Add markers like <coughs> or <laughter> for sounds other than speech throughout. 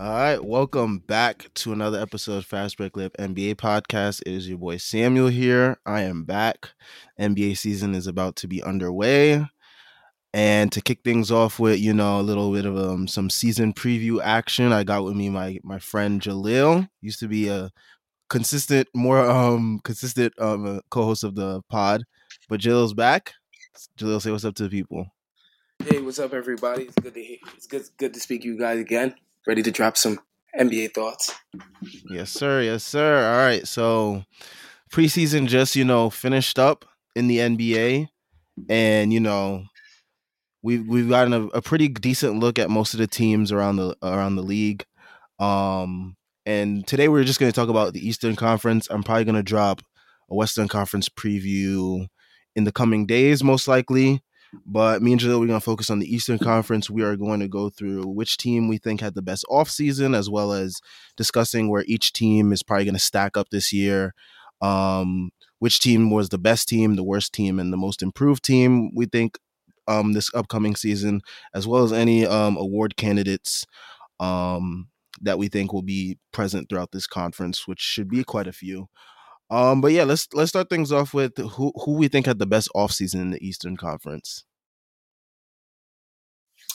All right, welcome back to another episode of Fast Break Live NBA podcast. It is your boy Samuel here. I am back. NBA season is about to be underway. And to kick things off with, you know, a little bit of um, some season preview action, I got with me my my friend Jalil. Used to be a consistent, more um consistent um uh, co-host of the pod, but Jalil's back. Jalil, say what's up to the people. Hey, what's up, everybody? It's good to hear. It's good, good to speak to you guys again. Ready to drop some NBA thoughts. Yes, sir. Yes, sir. All right. So preseason just, you know, finished up in the NBA. And, you know, we've we've gotten a, a pretty decent look at most of the teams around the around the league. Um and today we're just gonna talk about the Eastern Conference. I'm probably gonna drop a Western Conference preview in the coming days, most likely. But me and Jalil, we're going to focus on the Eastern Conference. We are going to go through which team we think had the best offseason, as well as discussing where each team is probably going to stack up this year. Um, which team was the best team, the worst team, and the most improved team we think um, this upcoming season, as well as any um, award candidates um, that we think will be present throughout this conference, which should be quite a few. Um, but yeah, let's let's start things off with who who we think had the best offseason in the Eastern Conference.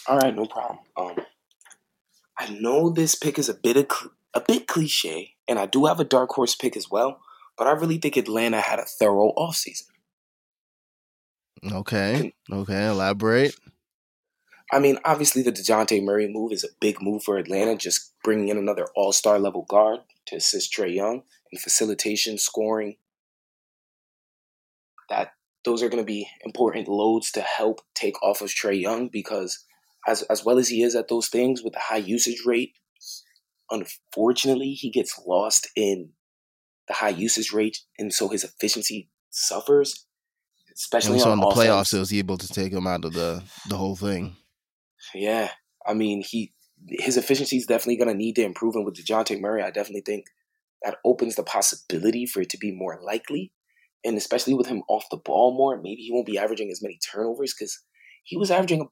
All right, no problem. Um, I know this pick is a bit of, a bit cliche, and I do have a dark horse pick as well, but I really think Atlanta had a thorough offseason. Okay. Okay. Elaborate. I mean, obviously, the Dejounte Murray move is a big move for Atlanta, just bringing in another all star level guard to assist Trae Young in facilitation, scoring. That those are going to be important loads to help take off of Trae Young because, as as well as he is at those things with the high usage rate, unfortunately, he gets lost in the high usage rate, and so his efficiency suffers. Especially on, on the offense. playoffs, it was able to take him out of the the whole thing. Yeah, I mean, he his efficiency is definitely going to need to improve. And with Dejounte Murray, I definitely think that opens the possibility for it to be more likely. And especially with him off the ball more, maybe he won't be averaging as many turnovers because he was averaging,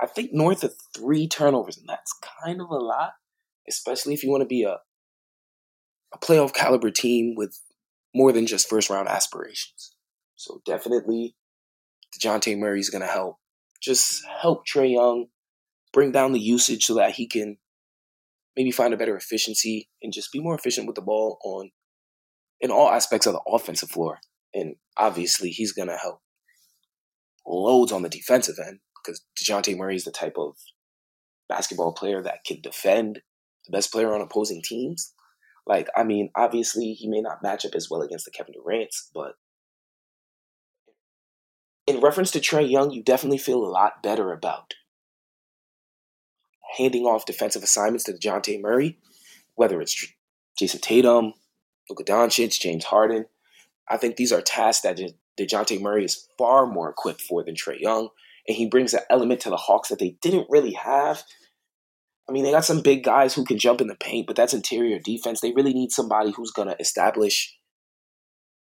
I think, north of three turnovers, and that's kind of a lot, especially if you want to be a a playoff caliber team with more than just first round aspirations. So definitely, Dejounte Murray is going to help just help Trae Young bring down the usage so that he can maybe find a better efficiency and just be more efficient with the ball on in all aspects of the offensive floor. And obviously, he's going to help loads on the defensive end because Dejounte Murray is the type of basketball player that can defend the best player on opposing teams. Like, I mean, obviously, he may not match up as well against the Kevin Durant's, but in reference to Trae Young, you definitely feel a lot better about handing off defensive assignments to Dejounte Murray, whether it's Jayson Tatum, Luka Doncic, James Harden. I think these are tasks that Dejounte Murray is far more equipped for than Trae Young, and he brings an element to the Hawks that they didn't really have. I mean, they got some big guys who can jump in the paint, but that's interior defense. They really need somebody who's going to establish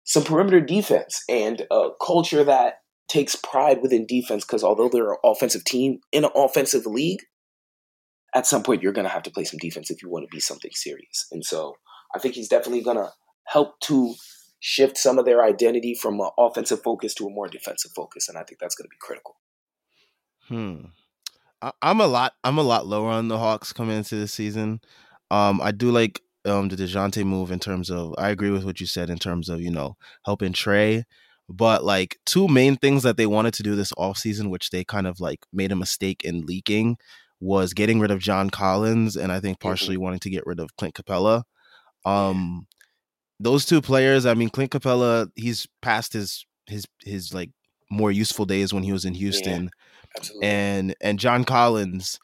some perimeter defense and a culture that takes pride within defense because although they're an offensive team in an offensive league, at some point you're going to have to play some defense if you want to be something serious. And so I think he's definitely going to help to shift some of their identity from an offensive focus to a more defensive focus, and I think that's going to be critical. Hmm. I, am a lot. I'm a lot lower on the Hawks coming into this season. Um, I do like um the Dejounte move in terms of. I agree with what you said in terms of you know helping Trae but like two main things that they wanted to do this off season, which they kind of like made a mistake in leaking, was getting rid of John Collins and I think partially mm-hmm. wanting to get rid of Clint Capela. Um, those two players, I mean, Clint Capela, he's past his his his like more useful days when he was in Houston, yeah, and and John Collins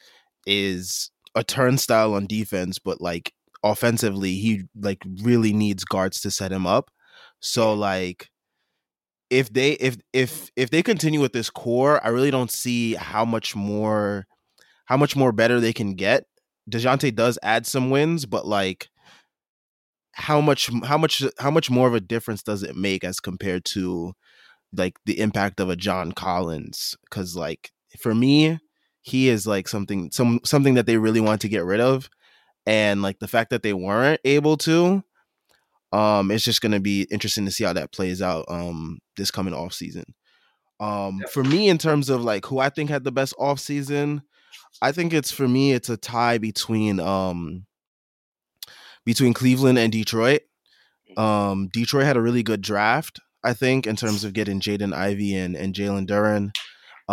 is a turnstile on defense, but like offensively, he like really needs guards to set him up. So like if they if if if they continue with this core, I really don't see how much more how much more better they can get. Dejounte does add some wins, but like how much how much how much more of a difference does it make as compared to like the impact of a John Collins? Because like for me, he is like something some something that they really want to get rid of. and like the fact that they weren't able to, um, it's just gonna be interesting to see how that plays out um this coming off season. Um, for me, in terms of like who I think had the best off season, I think it's for me it's a tie between um between Cleveland and Detroit. Um, Detroit had a really good draft, I think, in terms of getting Jaden Ivey and, and Jalen Duren,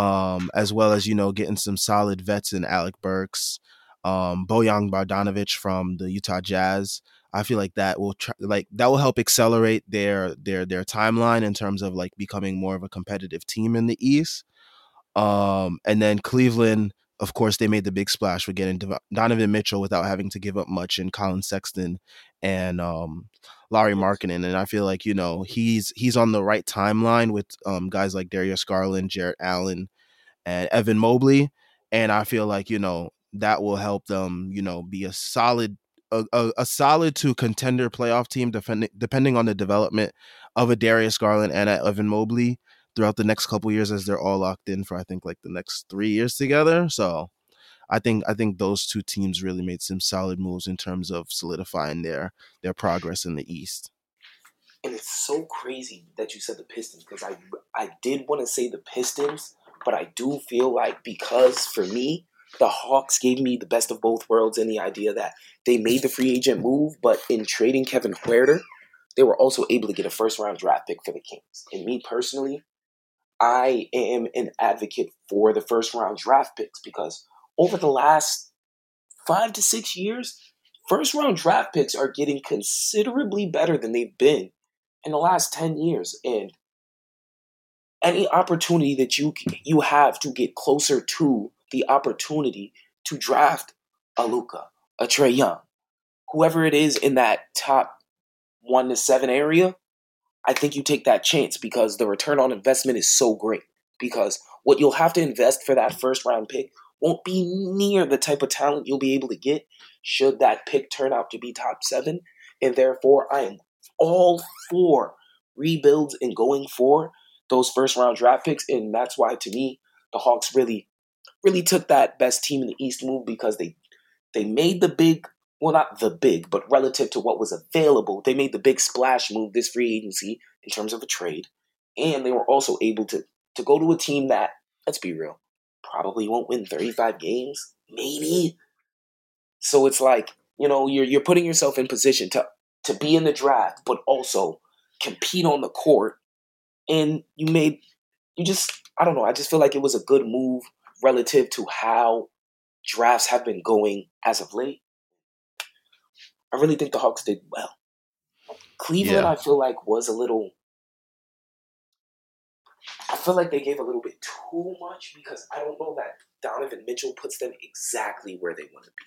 um, as well as, you know, getting some solid vets in Alec Burks, um, Bojan Bogdanovic from the Utah Jazz. I feel like that will try, like that will help accelerate their their their timeline in terms of like becoming more of a competitive team in the East. Um, and then Cleveland of course, they made the big splash with getting Donovan Mitchell without having to give up much in Collin Sexton and um, Lauri Markkanen. And I feel like you know he's he's on the right timeline with um, guys like Darius Garland, Jarrett Allen, and Evan Mobley. And I feel like you know that will help them you know be a solid a, a, a solid to contender playoff team depending depending on the development of a Darius Garland and a Evan Mobley throughout the next couple years as they're all locked in for I think like the next three years together. So I think I think those two teams really made some solid moves in terms of solidifying their their progress in the East. And it's so crazy that you said the Pistons because I I did want to say the Pistons, but I do feel like because for me the Hawks gave me the best of both worlds in the idea that they made the free agent move, but in trading Kevin Huerter, they were also able to get a first round draft pick for the Kings. And me personally, I am an advocate for the first round draft picks because over the last five to six years, first round draft picks are getting considerably better than they've been in the last 10 years. And any opportunity that you you have to get closer to the opportunity to draft a Luka, a Trae Young, whoever it is in that top one to seven area, I think you take that chance because the return on investment is so great. Because what you'll have to invest for that first round pick won't be near the type of talent you'll be able to get should that pick turn out to be top seven. And therefore, I am all for rebuilds and going for those first round draft picks. And that's why, to me, the Hawks really, really took that best team in the East move because they they made the big well, not the big, but relative to what was available, they made the big splash move this free agency in terms of a trade. And they were also able to, to go to a team that, let's be real, probably won't win 35 games, maybe. So it's like, you know, you're, you're putting yourself in position to, to be in the draft, but also compete on the court. And you made, you just, I don't know, I just feel like it was a good move relative to how drafts have been going as of late. I really think the Hawks did well. Cleveland, yeah. I feel like, was a little. I feel like they gave a little bit too much because I don't know that Donovan Mitchell puts them exactly where they want to be.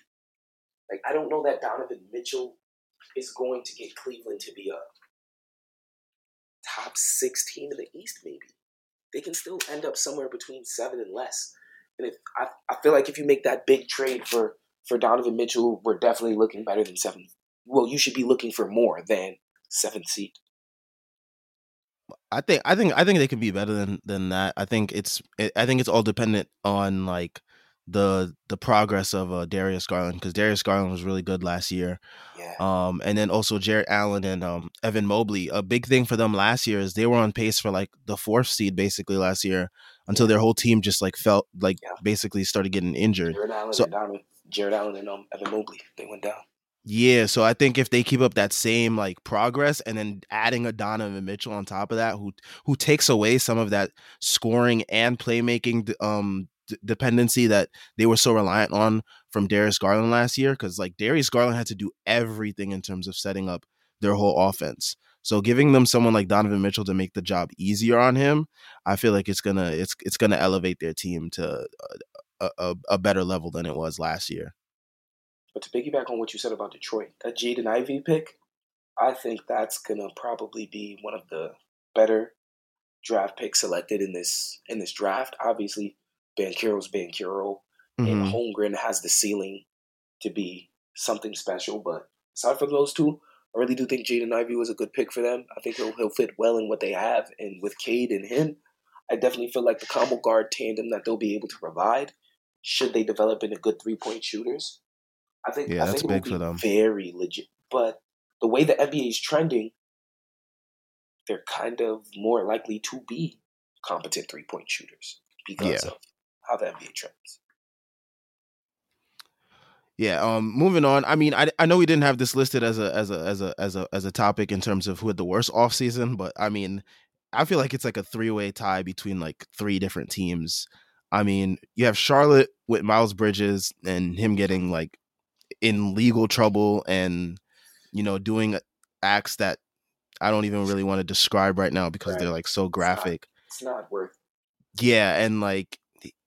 Like, I don't know that Donovan Mitchell is going to get Cleveland to be a top six team in the East, maybe. They can still end up somewhere between seven and less. And if I, I feel like if you make that big trade for for Donovan Mitchell, we're definitely looking better than seven. Well, you should be looking for more than seventh seed. I think I think I think they can be better than than that. I think it's I think it's all dependent on like the the progress of uh, Darius Garland because Darius Garland was really good last year. Yeah. Um, and then also Jarrett Allen and um, Evan Mobley. A big thing for them last year is they were on pace for like the fourth seed basically last year until yeah. their whole team just like felt like yeah. basically started getting injured. So, Jarrett Allen and um, Evan Mobley, they went down. Yeah, so I think if they keep up that same like progress and then adding a Donovan Mitchell on top of that, who who takes away some of that scoring and playmaking um d- dependency that they were so reliant on from Darius Garland last year, because like Darius Garland had to do everything in terms of setting up their whole offense. So giving them someone like Donovan Mitchell to make the job easier on him, I feel like it's gonna it's it's gonna elevate their team to a, a, a better level than it was last year. But to piggyback on what you said about Detroit, that Jaden Ivey pick, I think that's gonna probably be one of the better draft picks selected in this in this draft. Obviously, Banchero's Banchero, mm-hmm. and Holmgren has the ceiling to be something special. But aside from those two, I really do think Jaden Ivey was a good pick for them. I think he'll he'll fit well in what they have, and with Cade and him, I definitely feel like the combo guard tandem that they'll be able to provide should they develop into good three point shooters I think Yeah, I that's think big for them. very legit. But the way the NBA is trending, they're kind of more likely to be competent three point shooters because Yeah. of how the NBA trends. Yeah. Um. Moving on. I mean, I, I know we didn't have this listed as a as a as a as a as a topic in terms of who had the worst offseason, but I mean, I feel like it's like a three way tie between like three different teams. I mean, you have Charlotte with Miles Bridges and him getting like in legal trouble and you know doing acts that I don't even really want to describe right now because they're like so graphic. It's not worth. Yeah, and like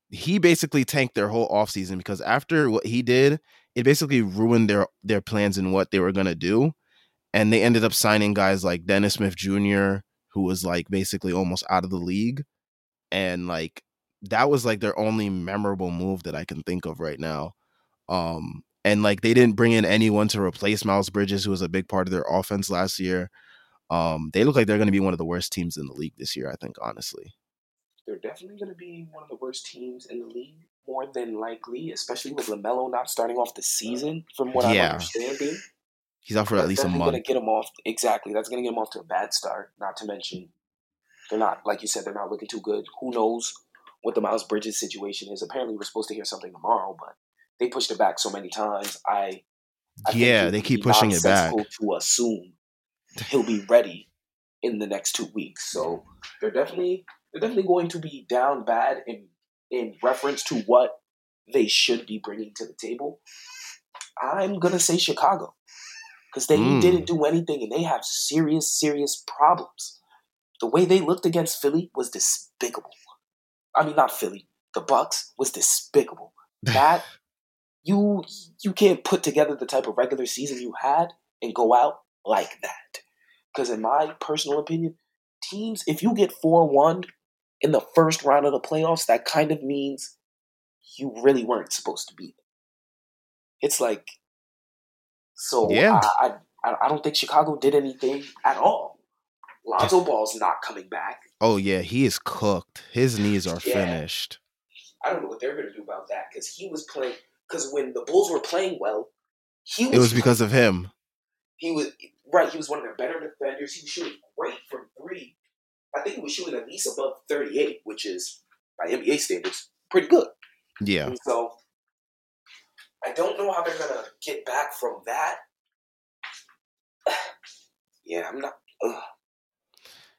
he basically tanked their whole offseason because after what he did, it basically ruined their their plans and what they were gonna do. And they ended up signing guys like Dennis Smith Jr., who was like basically almost out of the league. And like that was like their only memorable move that I can think of right now. Um and like they didn't bring in anyone to replace Miles Bridges, who was a big part of their offense last year. Um, they look like they're going to be one of the worst teams in the league this year. I think, honestly. They're definitely going to be one of the worst teams in the league, more than likely, especially with LaMelo not starting off the season. From what I'm understanding, He's out for at least a month. Gonna get him off exactly. That's gonna get him off to a bad start. Not to mention, they're not like you said. They're not looking too good. Who knows what the Miles Bridges situation is? Apparently, we're supposed to hear something tomorrow, but they pushed it back so many times. I, I Yeah, they keep pushing it back. To assume he'll be ready in the next two weeks, so they're definitely they're definitely going to be down bad in in reference to what they should be bringing to the table. I'm gonna say Chicago because they Mm. didn't do anything and they have serious, serious problems. The way they looked against Philly was despicable. I mean, not Philly, the Bucks was despicable. <laughs> That you you can't put together the type of regular season you had and go out like that. Because in my personal opinion, teams if you get four one in the first round of the playoffs, that kind of means you really weren't supposed to be. It's like so Yeah. I, I I don't think Chicago did anything at all. Lonzo Ball's not coming back. Oh yeah, he is cooked. His knees are Yeah. finished. I don't know what they're going to do about that because he was playing. Because when the Bulls were playing well, he was. It was because of him. he was right. He was one of their better defenders. He was shooting great from three. I think he was shooting at least above thirty-eight, which is by NBA standards pretty good. Yeah. And so I don't know how they're gonna get back from that. <sighs> yeah, I'm not. Ugh.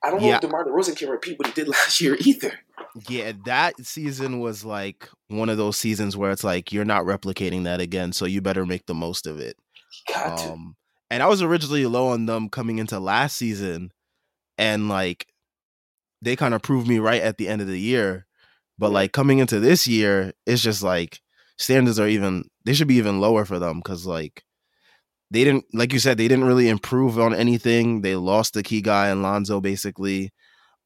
I don't know Yeah. if DeMar DeRozan can repeat what he did <laughs> last year either. Yeah, that season was like one of those seasons where it's like you're not replicating that again, so you better make the most of it. Got to. Um and I was originally low on them coming into last season and like they kind of proved me right at the end of the year. But like coming into this year, it's just like standards are even they should be even lower for them cuz like they didn't like you said they didn't really improve on anything. They lost the key guy in Lonzo basically.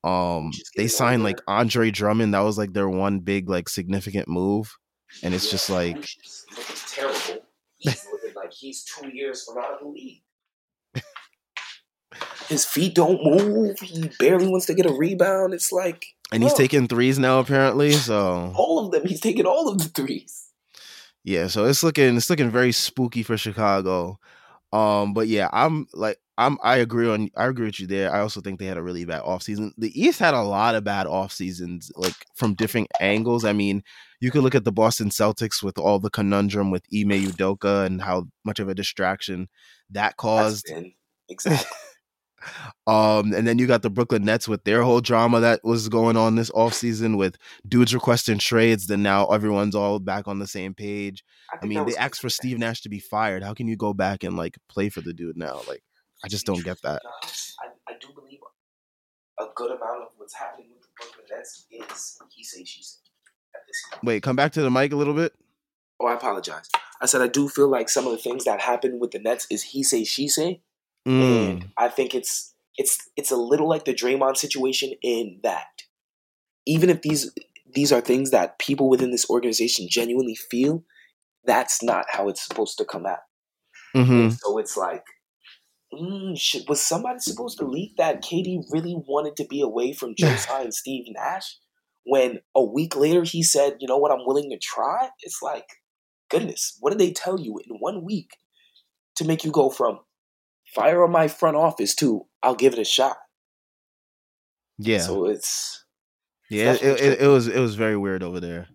Um they signed like Andre Drummond. That was like their one big like significant move. And it's Yeah, just like looking terrible. He's <laughs> looking like he's two years from out of the league. His feet don't move. He barely wants to get a rebound. It's like and he's taking threes now apparently. So all of them. He's taking all of the threes. Yeah, so it's looking it's looking very spooky for Chicago. Um, but yeah, I'm like I'm I agree on I agree with you there. I also think they had a really bad offseason. The East had a lot of bad off seasons, like from different angles. I mean, you could look at the Boston Celtics with all the conundrum with Ime Udoka and how much of a distraction that caused. exactly. Um, and then you got the Brooklyn Nets with their whole drama that was going on this offseason with dudes requesting trades. Then now everyone's all back on the same page. I think mean, they asked for Steve Nash to be fired. How can you go back and like play for the dude now? Like, I just don't get that. I, I do believe a good amount of what's happening with the Brooklyn Nets is he say she said at this point. Wait, come back to the mic a little bit. Oh, I apologize. I said I do feel like some of the things that happened with the Nets is he say she say, Mm, and I think it's it's it's a little like the Draymond situation in that even if these these are things that people within this organization genuinely feel, that's not how it's supposed to come out. hmm So it's like, mm, shit, was somebody supposed to leak that KD really wanted to be away from <sighs> Joe Tsai and Steve Nash? When a week later he said, "You know what? I'm willing to try." It's like, goodness, what did they tell you in one week to make you go from fire on my front office too. I'll give it a shot? Yeah. So it's yeah, it, it, it was it was very weird over there.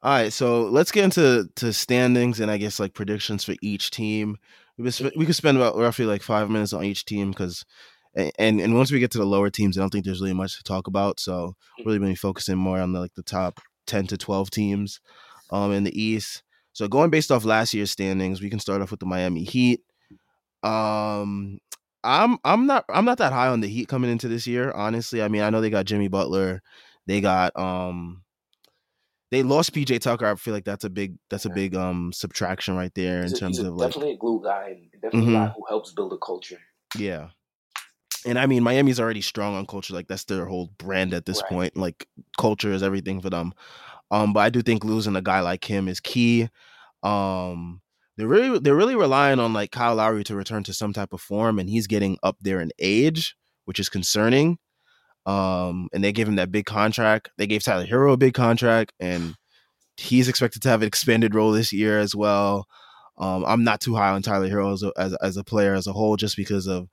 All right, so let's get into to standings and I guess like predictions for each team. We could, we could spend about roughly like five minutes on each team because, and and once we get to the lower teams, I don't think there's really much to talk about. So really, been focusing more on the, like the top ten to twelve teams, um, in the East. So going based off last year's standings, we can start off with the Miami Heat. Um, I'm I'm not I'm not that high on the Heat coming into this year. Honestly, I mean I know they got Jimmy Butler, they got um they lost PJ Tucker. I feel like that's a big that's a big um subtraction right there he's in a, terms of definitely like a glue guy and definitely mm-hmm. a guy who helps build a culture. Yeah. And I mean Miami's already strong on culture, like that's their whole brand at this right. point. Like culture is everything for them. Um, but I do think losing a guy like him is key. Um they're really they're really relying on like Kyle Lowry to return to some type of form, and he's getting up there in age, which is concerning. Um, and they gave him that big contract. They gave Tyler Herro a big contract, and he's expected to have an expanded role this year as well. Um, I'm not too high on Tyler Herro as a, as, as a player as a whole, just because of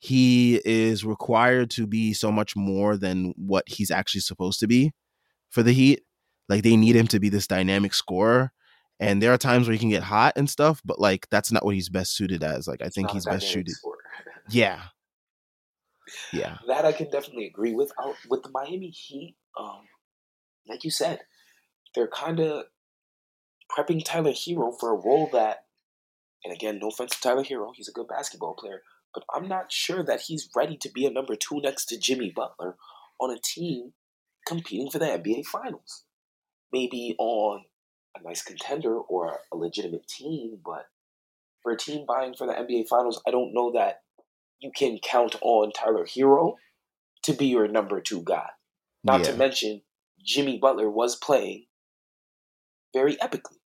he is required to be so much more than what he's actually supposed to be for the Heat. Like they need him to be this dynamic scorer. And there are times where he can get hot and stuff, but like that's not what he's best suited as. Like I think he's best suited. yeah. Yeah. <laughs> That I can definitely agree with. With the Miami Heat, um, like you said, they're kind of prepping Tyler Herro for a role that, and again, no offense to Tyler Herro, he's a good basketball player, but I'm not sure that he's ready to be a number two next to Jimmy Butler on a team competing for the NBA Finals. Maybe on a nice contender or a legitimate team, but for a team buying for the NBA Finals, I don't know that you can count on Tyler Herro to be your number two guy. Not yeah. to mention, Jimmy Butler was playing very epically.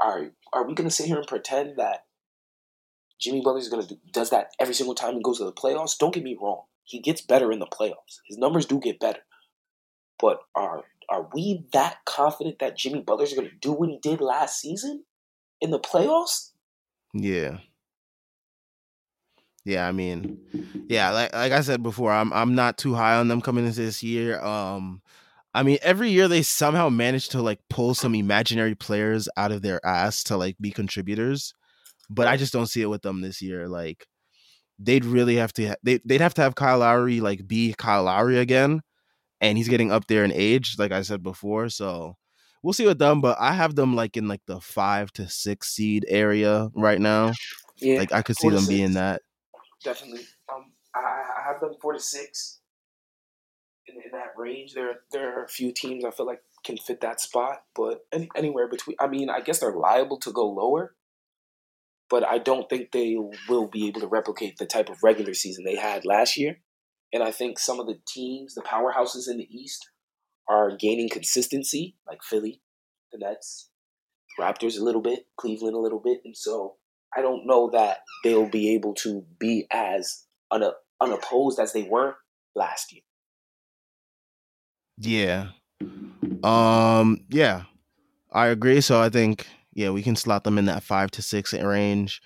Are are we going to sit here and pretend that Jimmy Butler is going to do, does that every single time he goes to the playoffs? Don't get me wrong; he gets better in the playoffs. His numbers do get better, but are are we that confident that Jimmy Butler's going to do what he did last season in the playoffs? Yeah. Yeah, I mean, yeah, like like I said before, I'm I'm not too high on them coming into this year. Um, I mean, every year they somehow manage to like pull some imaginary players out of their ass to like be contributors, but I just don't see it with them this year. Like, they'd really have to they they'd have to have Kyle Lowry like be Kyle Lowry again, and he's getting up there in age, like I said before. So we'll see with them, but I have them like in like the five to six seed area right now. Yeah, like I could see them six. being that. Definitely. Um, I, I have them four to six. In, in that range, there there are a few teams I feel like can fit that spot, but any, anywhere between. I mean, I guess they're liable to go lower, but I don't think they will be able to replicate the type of regular season they had last year. And I think some of the teams, the powerhouses in the East, are gaining consistency, like Philly, the Nets, Raptors a little bit, Cleveland a little bit, and so I don't know that they'll be able to be as un- unopposed as they were last year. Yeah. Um. Yeah, I agree. So I think yeah we can slot them in that five to six range.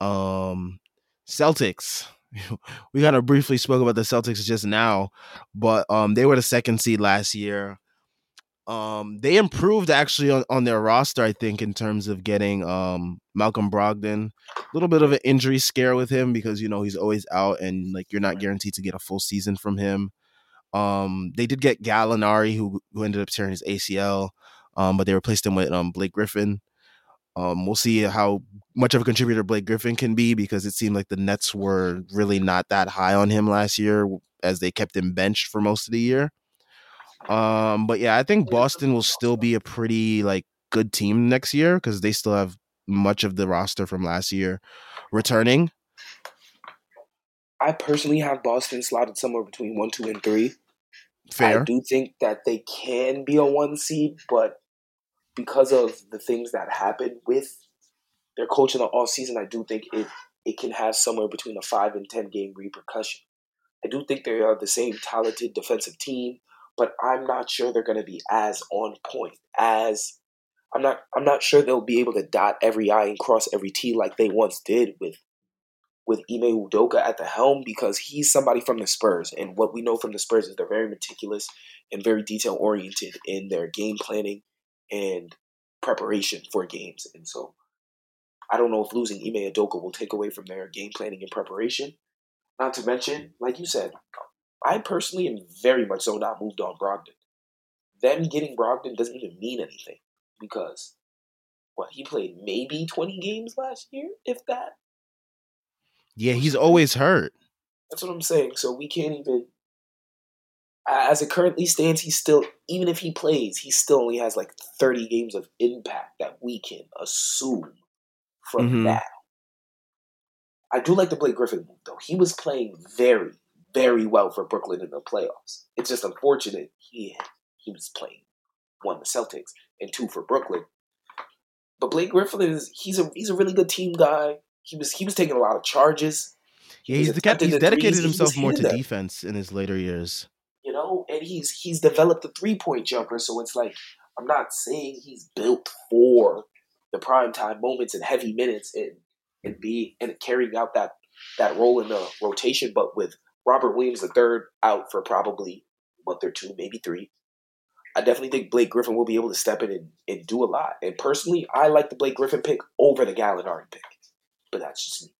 Um, Celtics. <laughs> we kind of briefly spoke about the Celtics just now, but um, they were the second seed last year. Um, they improved actually on, on their roster, I think, in terms of getting um Malcolm Brogdon. A little bit of an injury scare with him because you know he's always out and like you're not guaranteed to get a full season from him. Um, they did get Gallinari, who who ended up tearing his ACL, um, but they replaced him with um Blake Griffin. Um, we'll see how much of a contributor Blake Griffin can be because it seemed like the Nets were really not that high on him last year as they kept him benched for most of the year. Um, but yeah, I think Boston will still be a pretty like good team next year because they still have much of the roster from last year returning. I personally have Boston slotted somewhere between one, two, and three. Fair. I do think that they can be a one seed, but because of the things that happened with their coach in the off season, I do think it it can have somewhere between a five and ten game repercussion. I do think they are the same talented defensive team but I'm not sure they're going to be as on point as I'm not I'm not sure they'll be able to dot every I and cross every T like they once did with with Ime Udoka at the helm because he's somebody from the Spurs. And what we know from the Spurs is they're very meticulous and very detail oriented in their game planning and preparation for games. And so I don't know if losing Ime Udoka will take away from their game planning and preparation. Not to mention, like you said, I personally am very much so not moved on Brogdon. Them getting Brogdon doesn't even mean anything because what he played maybe 20 games last year, if that. Yeah, he's always hurt. That's what I'm saying. So we can't even. As it currently stands, he's still even if he plays, he still only has like 30 games of impact that we can assume from mm-hmm. that. I do like the Blake Griffin move though. He was playing very, very well for Brooklyn in the playoffs. It's just unfortunate he he was playing one the Celtics and two for Brooklyn. But Blake Griffin is he's a he's a really good team guy he was he was taking a lot of charges. Yeah, he's, he's, he's dedicated threes. himself more to them. defense in his later years. And he's he's developed a three point jumper, so it's like I'm not saying he's built for the prime time moments and heavy minutes and and be and carrying out that that role in the rotation, but with Robert Williams the third out for probably a month or two, maybe three. I definitely think Blake Griffin will be able to step in and, and do a lot. And personally, I like the Blake Griffin pick over the Gallinari pick but that's just me.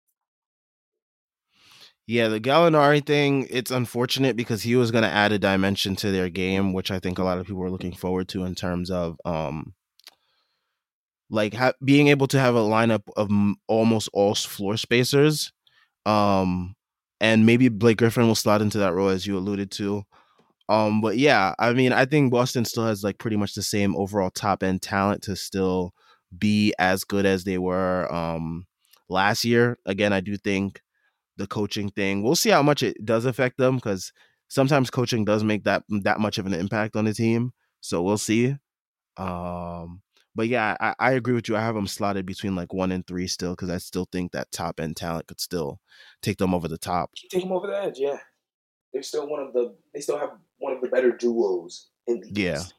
Yeah, the Gallinari thing, it's unfortunate because he was going to add a dimension to their game, which I think a lot of people were looking forward to in terms of um like ha- being able to have a lineup of m- almost all floor spacers. Um and maybe Blake Griffin will slot into that role as you alluded to. Um but yeah, I mean, I think Boston still has like pretty much the same overall top end talent to still be as good as they were um last year. Again, I do think the coaching thing. We'll see how much it does affect them because sometimes coaching does make that that much of an impact on the team. So we'll see. Um, but yeah, I, I agree with you. I have them slotted between like one and three still because I still think that top end talent could still take them over the top. Take them over the edge, yeah. They're still one of the. They still have one of the better duos in the yeah. East.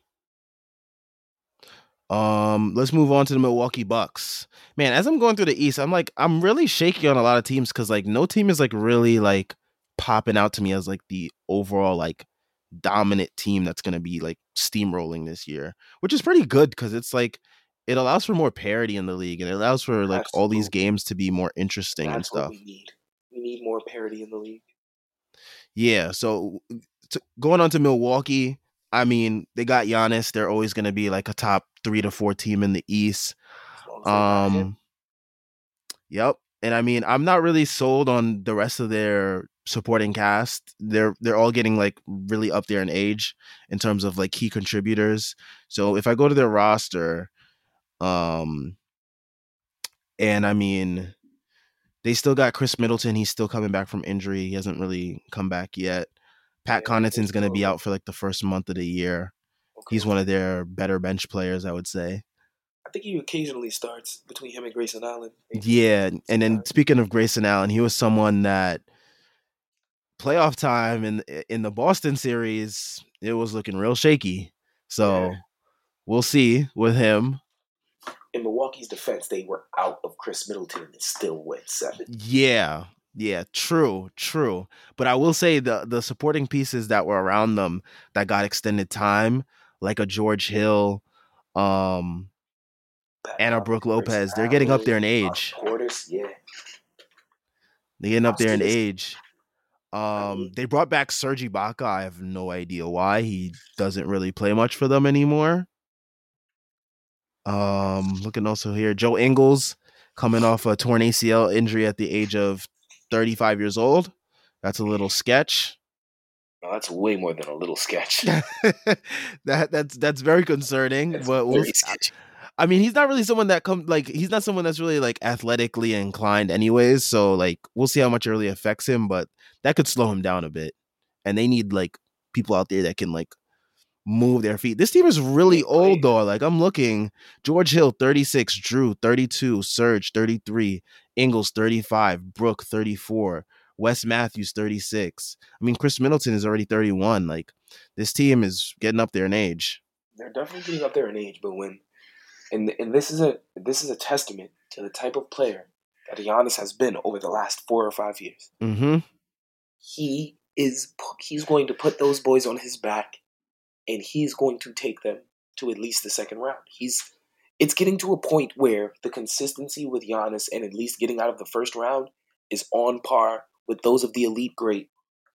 Um, let's move on to the Milwaukee Bucks. Man, as I'm going through the East, I'm like, I'm really shaky on a lot of teams because like no team is like really like popping out to me as like the overall like dominant team that's gonna be like steamrolling this year, which is pretty good because it's like it allows for more parity in the league and it allows for like Absolutely. all these games to be more interesting that's and stuff. we need. We need more parity in the league. Yeah, so to, going on to Milwaukee, I mean, they got Giannis. They're always going to be like a top three to four team in the East. Um, yep. And I mean, I'm not really sold on the rest of their supporting cast. They're they're all getting like really up there in age in terms of like key contributors. So if I go to their roster, um, and I mean, they still got Khris Middleton. He's still coming back from injury. He hasn't really come back yet. Pat Connaughton's going to be out for like the first month of the year. Okay. He's one of their better bench players, I would say. I think he occasionally starts between him and Grayson Allen. Yeah, and then speaking of Grayson Allen, he was someone that playoff time in in the Boston series, it was looking real shaky. So yeah. we'll see with him. In Milwaukee's defense, they were out of Khris Middleton and still went seven. Yeah, yeah, true, true. But I will say the the supporting pieces that were around them that got extended time, like a George Hill, um, Anna Brook Lopez, they're getting up there in age. Yeah. They're getting up there in age. Um, they brought back Serge Ibaka. I have no idea why he doesn't really play much for them anymore. Um, looking also here, Joe Ingles coming off a torn ACL injury at the age of 35 years old. That's a little sketch. No, that's way more than a little sketch. <laughs> that that's that's very concerning. That's but we'll, I mean, he's not really someone that come like he's not someone that's really like athletically inclined, anyways. So like we'll see how much it really affects him, but that could slow him down a bit. And they need like people out there that can like move their feet. This team is really old though. Like I'm looking, George Hill 36, Jrue 32, Serge 33, Ingles 35, Brook 34, Wes Matthews 36. I mean, Khris Middleton is already 31. Like this team is getting up there in age. They're definitely getting up there in age, but when and and this is a this is a testament to the type of player that Giannis has been over the last four or five years. Mm-hmm. He is he's going to put those boys on his back, and he's going to take them to at least the second round. He's it's getting to a point where the consistency with Giannis and at least getting out of the first round is on par with those of the elite great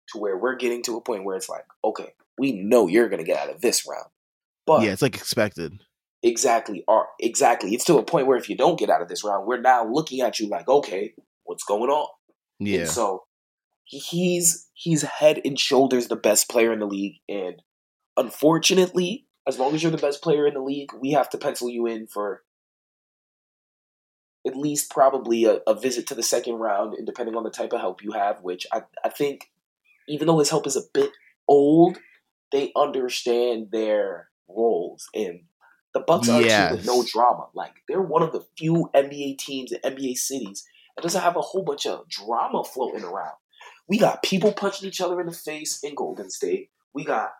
to where we're getting to a point where it's like, okay, we know you're going to get out of this round. But yeah, it's like expected. Exactly. Or exactly. It's to a point where if you don't get out of this round, we're now looking at you like, okay, what's going on? Yeah. And so he's he's head and shoulders the best player in the league. And unfortunately, as long as you're the best player in the league, we have to pencil you in for at least probably a, a visit to the second round, and depending on the type of help you have, which I, I think even though his help is a bit old, they understand their roles. And the Bucks are yes. a team with no drama. Like they're one of the few NBA teams in NBA cities that doesn't have a whole bunch of drama floating around. We got people punching each other in the face in Golden State. We got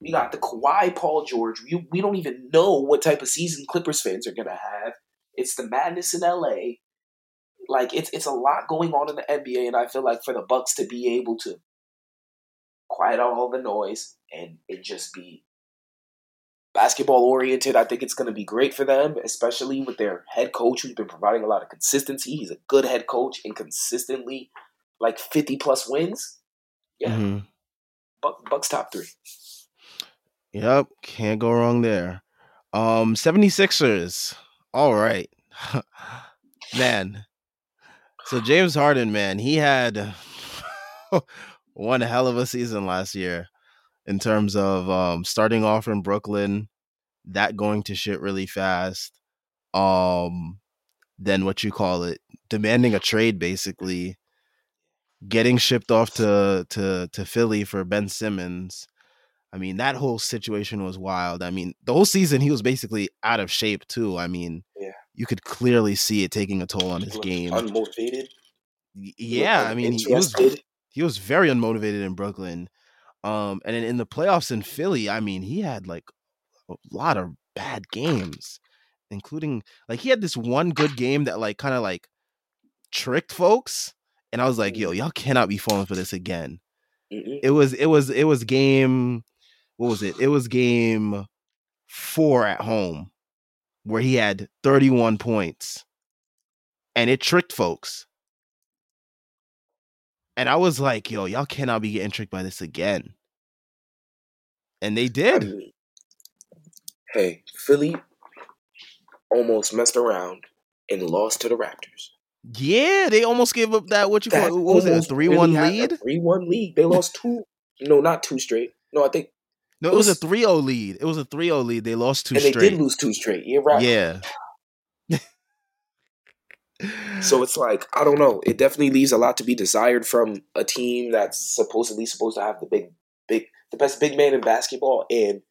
we got the Kawhi Paul George. We, we don't even know what type of season Clippers fans are gonna have. It's the madness in LA. Like it's it's a lot going on in the NBA, and I feel like for the Bucks to be able to quiet out all the noise and it just be basketball oriented, I think it's going to be great for them, especially with their head coach who's been providing a lot of consistency. He's a good head coach and consistently like 50 plus wins. Yeah. Mm-hmm. Buck, Bucks top three. Yep. Can't go wrong there. Um, 76ers. All right. <laughs> man. So James Harden, man, he had <laughs> one hell of a season last year in terms of um, starting off in Brooklyn, that going to shit really fast. Um, then what you call it, demanding a trade basically, getting shipped off to to to Philly for Ben Simmons. I mean, that whole situation was wild. I mean, the whole season he was basically out of shape too. I mean, yeah. you could clearly see it taking a toll on his game. Unmotivated. Yeah, I mean, he was he was very unmotivated in Brooklyn. Um, and in the playoffs in Philly, I mean, he had like a lot of bad games, including like he had this one good game that like kind of like tricked folks. And I was like, yo, mm-hmm. y'all cannot be falling for this again. It was it was it was game what was it? It was game four at home where he had 31 points. And it tricked folks. And I was like, yo, y'all cannot be getting tricked by this again. And they did. Hey, Philly almost messed around and lost to the Raptors. Yeah, they almost gave up that what you that call what was it, a three one lead? Three one lead. They lost two no, not two straight. No, I think No, it, was, was, a 3-0 lead. It was a 3-0 lead. They lost two and straight. they did lose two straight. You're right. Yeah <laughs> so it's like I don't know. It definitely leaves a lot to be desired from a team that's supposedly supposed to have the big, big, the best big man in basketball and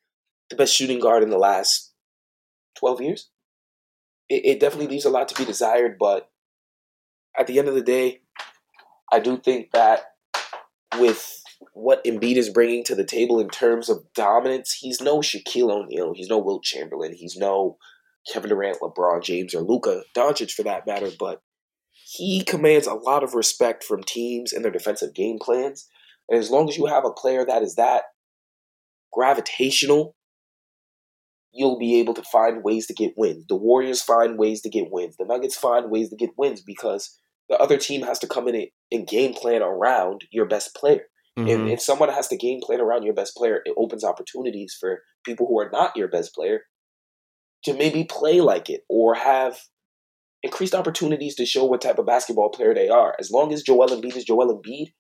the best shooting guard in the last twelve years. It, it definitely leaves a lot to be desired, but at the end of the day, I do think that with what Embiid is bringing to the table in terms of dominance, he's no Shaquille O'Neal, he's no Wilt Chamberlain, he's no Kevin Durant, LeBron James, or Luka Doncic for that matter, but he commands a lot of respect from teams and their defensive game plans. And as long as you have a player that is that gravitational, you'll be able to find ways to get wins. The Warriors find ways to get wins. The Nuggets find ways to get wins because the other team has to come in and game plan around your best player. Mm-hmm. And if someone has to game plan around your best player, it opens opportunities for people who are not your best player to maybe play like it or have increased opportunities to show what type of basketball player they are. As long as Joel Embiid is Joel Embiid,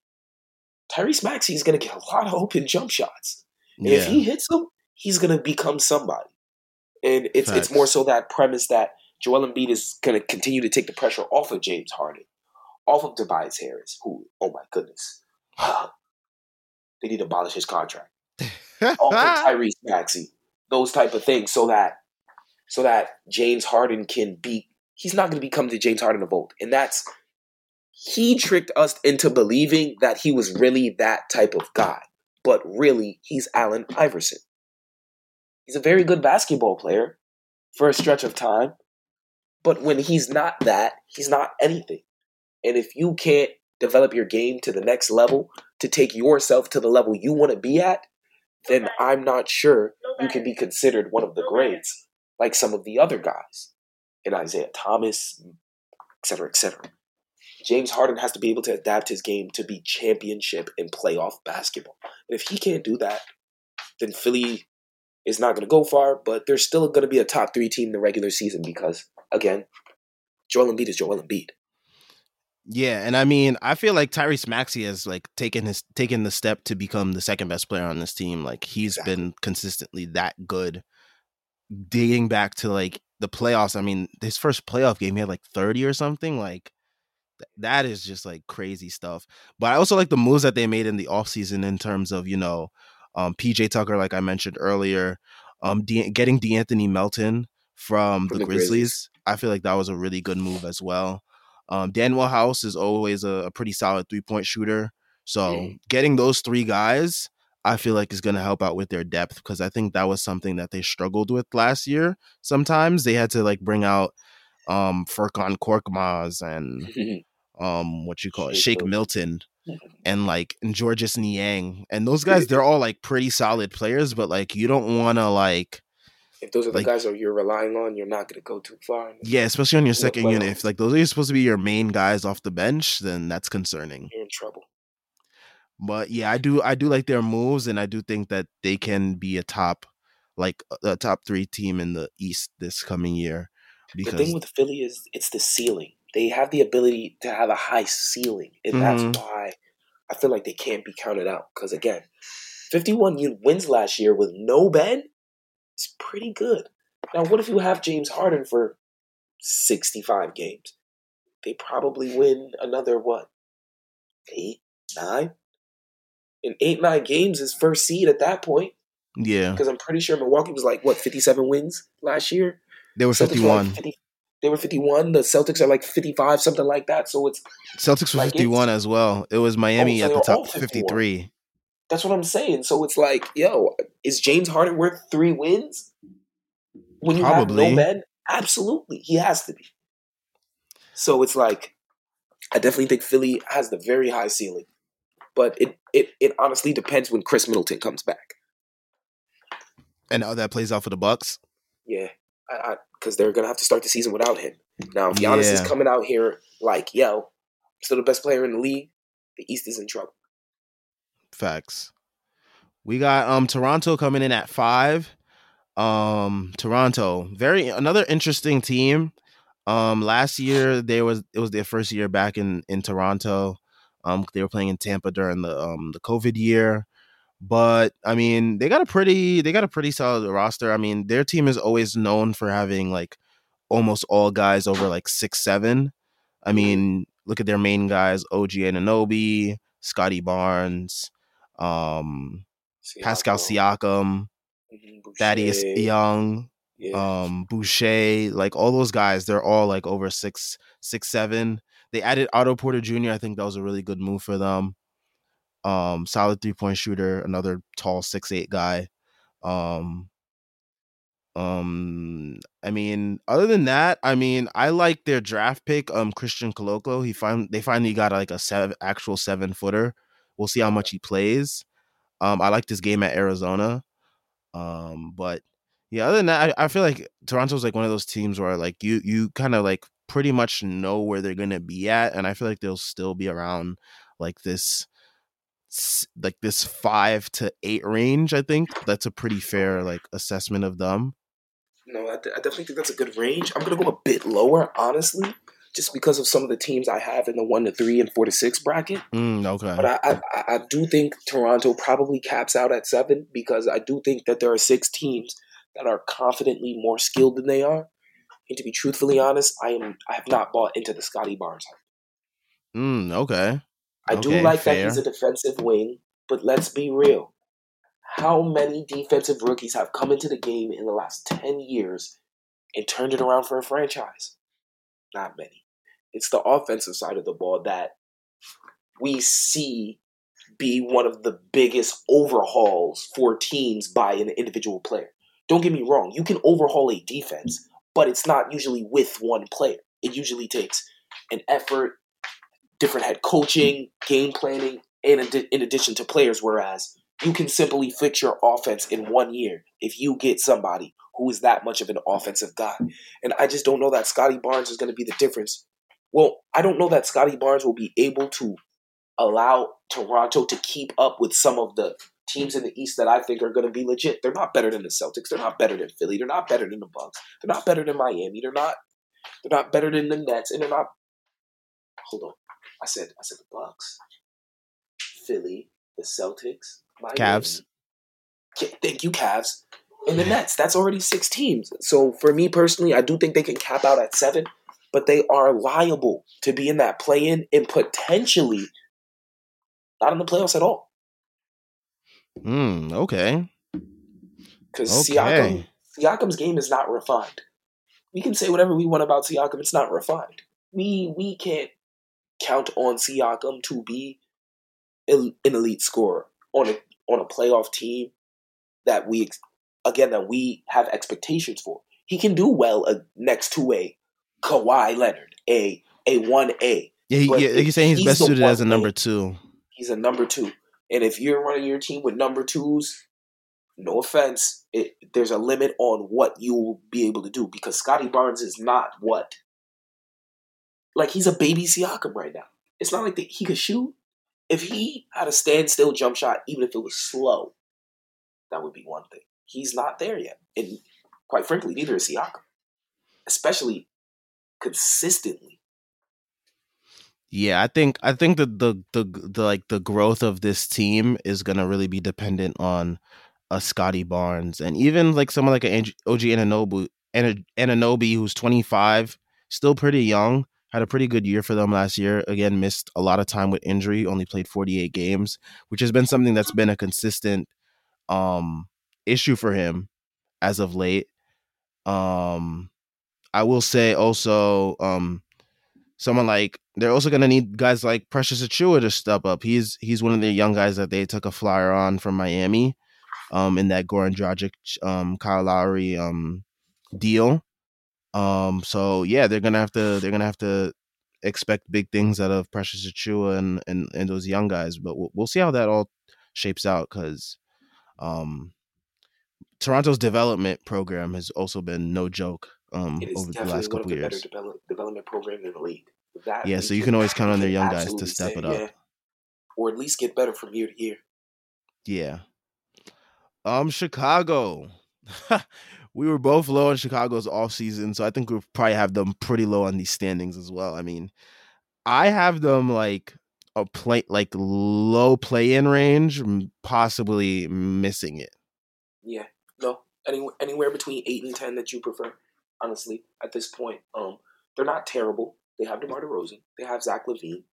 Tyrese Maxey is going to get a lot of open jump shots. And yeah. if he hits them, he's going to become somebody. And it's Facts. it's more so that premise that Joel Embiid is going to continue to take the pressure off of James Harden, off of Tobias Harris, who, oh my goodness, <sighs> they need to abolish his contract. <laughs> off of Tyrese Maxey, those type of things, so that so that James Harden can be. He's not going to become the James Harden of old, and that's he tricked us into believing that he was really that type of guy. But really, he's Allen Iverson. He's a very good basketball player for a stretch of time. But when he's not that, he's not anything. And if you can't develop your game to the next level to take yourself to the level you want to be at, then I'm not sure you can be considered one of the greats like some of the other guys in Isaiah Thomas, et cetera, et cetera. James Harden has to be able to adapt his game to be championship and playoff basketball. And if he can't do that, then Philly is not going to go far, but they're still going to be a top three team in the regular season because, again, Joel Embiid is Joel Embiid. Yeah, and I mean, I feel like Tyrese Maxey has like taken his taken the step to become the second best player on this team. Like he's exactly. been consistently that good. Dating back to like the playoffs, I mean, his first playoff game he had like 30 or something. Like that is just like crazy stuff. But I also like the moves that they made in the offseason in terms of, you know, um, PJ Tucker, like I mentioned earlier, um, De- getting De'Anthony Melton from, from the, the Grizzlies. Grizzlies. I feel like that was a really good move as well. Um, Danuel House is always a, a pretty solid three point shooter. So mm. getting those three guys, I feel like is going to help out with their depth because I think that was something that they struggled with last year. Sometimes they had to like bring out um Furkan Korkmaz and <laughs> um what you call it, Shake Milton and like and Georges Niang. And those guys, <laughs> they're all like pretty solid players, but like you don't wanna like if those are the guys that you're relying on, you're not gonna go too far. Yeah, especially on your second unit. If like those are supposed to be your main guys off the bench, then that's concerning. You're in trouble. But yeah, I do I do like their moves, and I do think that they can be a top like a top three team in the East this coming year. Because the thing with Philly is it's the ceiling they have the ability to have a high ceiling, and mm-hmm. that's why I feel like they can't be counted out. Because again, 51 wins last year with no Ben is pretty good. Now, what if you have James Harden for 65 games? They probably win another what? Eight, nine? In eight, nine games is first seed at that point. Yeah. Because I'm pretty sure Milwaukee was like, what, 57 wins last year? They were 51. 50, they were 51. The Celtics are like 55, something like that. So it's Celtics were like 51 as well. It was Miami oh, so at the top 53. That's what I'm saying. So it's like, yo, is James Harden worth three wins? When you Probably. have no? Absolutely. He has to be. So it's like, I definitely think Philly has the very high ceiling. But it, it, it honestly depends when Khris Middleton comes back. And how that plays out for the Bucks? Yeah because they're gonna have to start the season without him. Now, if Giannis yeah. is coming out here like, yo, still the best player in the league, the East is in trouble. Facts. We got um Toronto coming in at five. Um, Toronto, very another interesting team. Um, last year there was it was their first year back in in Toronto. Um, they were playing in Tampa during the um the COVID year. But I mean, they got a pretty they got a pretty solid roster. I mean, their team is always known for having like almost all guys over like six seven. I mean, look at their main guys: OG Anunoby, Scottie Barnes, um, Siakam. Pascal Siakam, mm-hmm, Thaddeus Young, yeah. um, Boucher. Like all those guys, they're all like over six six seven. They added Otto Porter Jr. I think that was a really good move for them um, solid three point shooter, another tall six eight guy. Um, um, I mean, other than that, I mean, I like their draft pick, um, Christian Koloko. He find they finally got like a seven actual seven footer. We'll see how much he plays. Um, I like this game at Arizona. Um, but yeah, other than that, I, I feel like Toronto's like one of those teams where like you you kind of like pretty much know where they're gonna be at, and I feel like they'll still be around like this like this five to eight range. I think that's a pretty fair like assessment of them. No, I, d- I definitely think that's a good range. I'm gonna go a bit lower, honestly, just because of some of the teams I have in the one to three and four to six bracket. Mm, okay, but I, I I do think Toronto probably caps out at seven because I do think that there are six teams that are confidently more skilled than they are. And to be truthfully honest, I am I have not bought into the Scottie Barnes Mm, okay. I okay, do like fair. that he's a defensive wing, but let's be real. How many defensive rookies have come into the game in the last 10 years and turned it around for a franchise? Not many. It's the offensive side of the ball that we see be one of the biggest overhauls for teams by an individual player. Don't get me wrong, you can overhaul a defense, but it's not usually with one player. It usually takes an effort, different head coaching, game planning, and in addition to players. Whereas you can simply fix your offense in one year if you get somebody who is that much of an offensive guy. And I just don't know that Scottie Barnes is going to be the difference. Well, I don't know that Scottie Barnes will be able to allow Toronto to keep up with some of the teams in the East that I think are going to be legit. They're not better than the Celtics. They're not better than Philly. They're not better than the Bucks. They're not better than Miami. They're not. They're not better than the Nets, and they're not. Hold on, I said I said the Bucks, Philly, the Celtics. Cavs. Thank you, Cavs, and the Nets. That's already six teams. So for me personally, I do think they can cap out at seven, but they are liable to be in that play-in and potentially not in the playoffs at all. Hmm. Okay. Because okay. Siakam, Siakam's game is not refined. We can say whatever we want about Siakam. It's not refined. We we can't count on Siakam to be an elite scorer on a on a playoff team that we again that we have expectations for. He can do well uh, next to a Kawhi Leonard, a a one A. Yeah, he, yeah, he's saying he's, he's best suited as a number two. He's a number two. And if you're running your team with number twos, no offense, it, there's a limit on what you will be able to do because Scottie Barnes is not what. Like he's a baby Siakam right now. It's not like that he could shoot. If he had a standstill jump shot, even if it was slow, that would be one thing. He's not there yet. And quite frankly, neither is Siakam. Especially consistently. Yeah, I think I think the the the, the like the growth of this team is gonna really be dependent on uh, a Scottie Barnes and even like someone like an OG Anunoby, Anunoby who's 25, still pretty young, had a pretty good year for them last year. Again, missed a lot of time with injury, only played 48 games, which has been something that's been a consistent um issue for him as of late. Um I will say also um someone like they're also going to need guys like Precious Achiuwa to step up. He's he's one of the young guys that they took a flyer on from Miami, um, in that Goran Dragic, um, Kyle Lowry, um, deal. Um, so yeah, they're gonna have to they're gonna have to expect big things out of Precious Achiuwa and and, and those young guys. But we'll, we'll see how that all shapes out because, um, Toronto's development program has also been no joke um, over the last couple years. Develop, development program in the league. That yeah, so you can always count on their young guys to step it up, yeah. or at least get better from year to year. Yeah. Um, Chicago. <laughs> we were both low on Chicago's off season, so I think we probably have them pretty low on these standings as well. I mean, I have them like a play like low play in range, possibly missing it. Yeah, no, any, anywhere between eight and ten that you prefer honestly, at this point. Um, they're not terrible. They have DeMar DeRozan. They have Zach LaVine,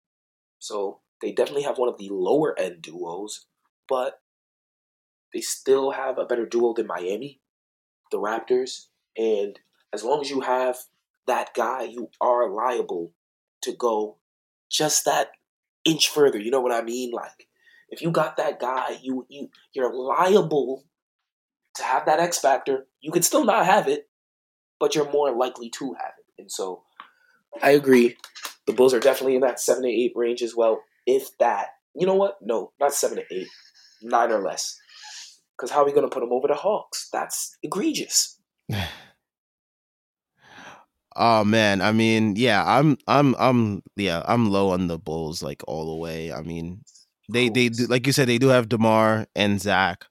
So they definitely have one of the lower end duos, but they still have a better duo than Miami, the Raptors. And as long as you have that guy, you are liable to go just that inch further. You know what I mean? Like if you got that guy, you you you're liable to have that X factor. You could still not have it, but you're more likely to have it. And so I agree. The Bulls are definitely in that seven to eight range as well. If that, you know what? No, not seven to eight, nine or less. Because how are we going to put them over the Hawks? That's egregious. <sighs> oh man, I mean, yeah, I'm, I'm, I'm, yeah, I'm low on the Bulls like all the way. I mean, they, they do, like you said, they do have Demar and Zach,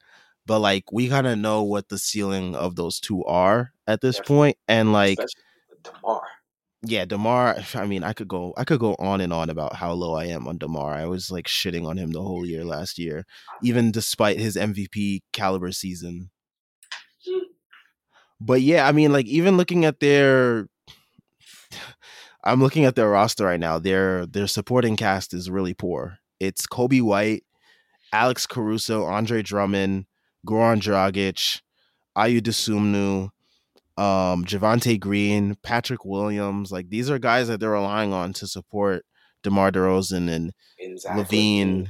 but like we kind of know what the ceiling of those two are at this point, and like Demar. Yeah, Demar. I mean, I could go. I could go on and on about how low I am on Demar. I was like shitting on him the whole year last year, even despite his MVP caliber season. But yeah, I mean, like even looking at their, <sighs> I'm looking at their roster right now. Their their supporting cast is really poor. It's Coby White, Alex Caruso, Andre Drummond, Goran Dragic, Ayo Dosunmu, um, Javonte Green, Patrick Williams. Like these are guys that they're relying on to support DeMar DeRozan and Exactly. LaVine,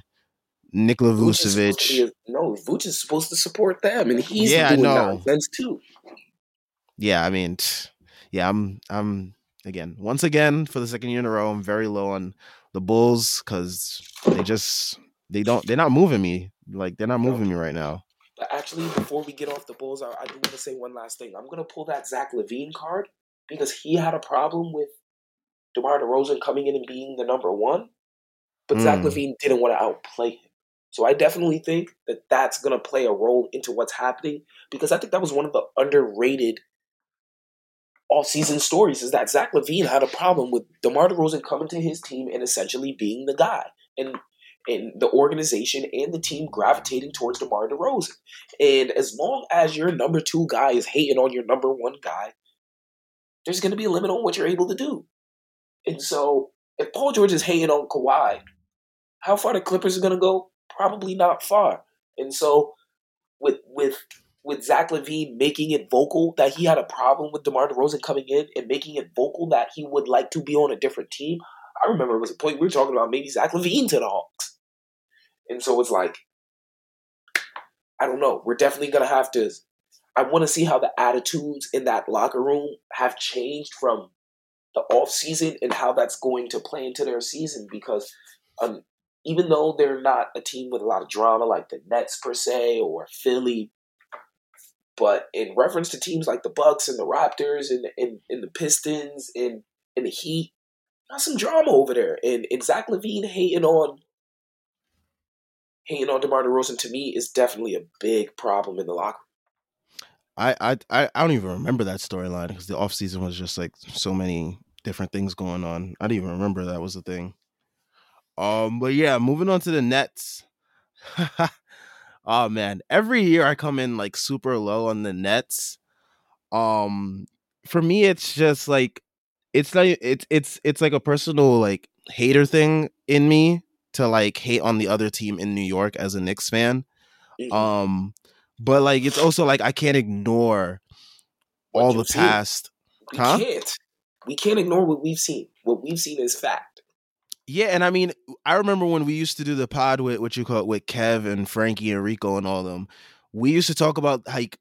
Nikola Vucevic. no, Vooch is supposed to support them, and he's Yeah, doing know. nonsense too. Yeah, I mean, yeah, I'm, I'm again, once again for the second year in a row, I'm very low on the Bulls because they just they don't they're not moving me. Like they're not No. moving me right now. But actually, before we get off the Bulls, I, I do want to say one last thing. I'm gonna pull that Zach LaVine card because he had a problem with DeMar DeRozan coming in and being the number one, but Zach Mm. LaVine didn't want to outplay him. So I definitely think that that's gonna play a role into what's happening because I think that was one of the underrated off-season stories is that Zach LaVine had a problem with DeMar DeRozan coming to his team and essentially being the guy. And and the organization and the team gravitating towards DeMar DeRozan. And as long as your number two guy is hating on your number one guy, there's going to be a limit on what you're able to do. And so, if Paul George is hating on Kawhi, how far the Clippers are going to go? Probably not far. And so, with with with Zach LaVine making it vocal that he had a problem with DeMar DeRozan coming in and making it vocal that he would like to be on a different team, I remember it was a point we were talking about maybe Zach LaVine to the Hawks. And so it's like, I don't know. We're definitely going to have to. I want to see how the attitudes in that locker room have changed from the off season and how that's going to play into their season because um, even though they're not a team with a lot of drama like the Nets per se or Philly, but in reference to teams like the Bucks and the Raptors and and, and the Pistons and, and the Heat, got some drama over there. And, and Zach LaVine hating on hating on DeMar DeRozan to me is definitely a big problem in the locker. I I I I don't even remember that storyline because the off season was just like so many different things going on. I didn't even remember that was a thing. Um, but yeah, moving on to the Nets. <laughs> oh man, every year I come in like super low on the Nets. Um, for me, it's just like it's like it's it's it's like a personal like hater thing in me to like hate on the other team in New York as a Knicks fan. Mhm. Um, but like it's also like I can't ignore What all the seen. past. We huh? can't. We can't ignore what we've seen. What we've seen is fact. Yeah, and I mean, I remember when we used to do the pod with what you call it with Kev and Frankie and Rico and all them. We used to talk about like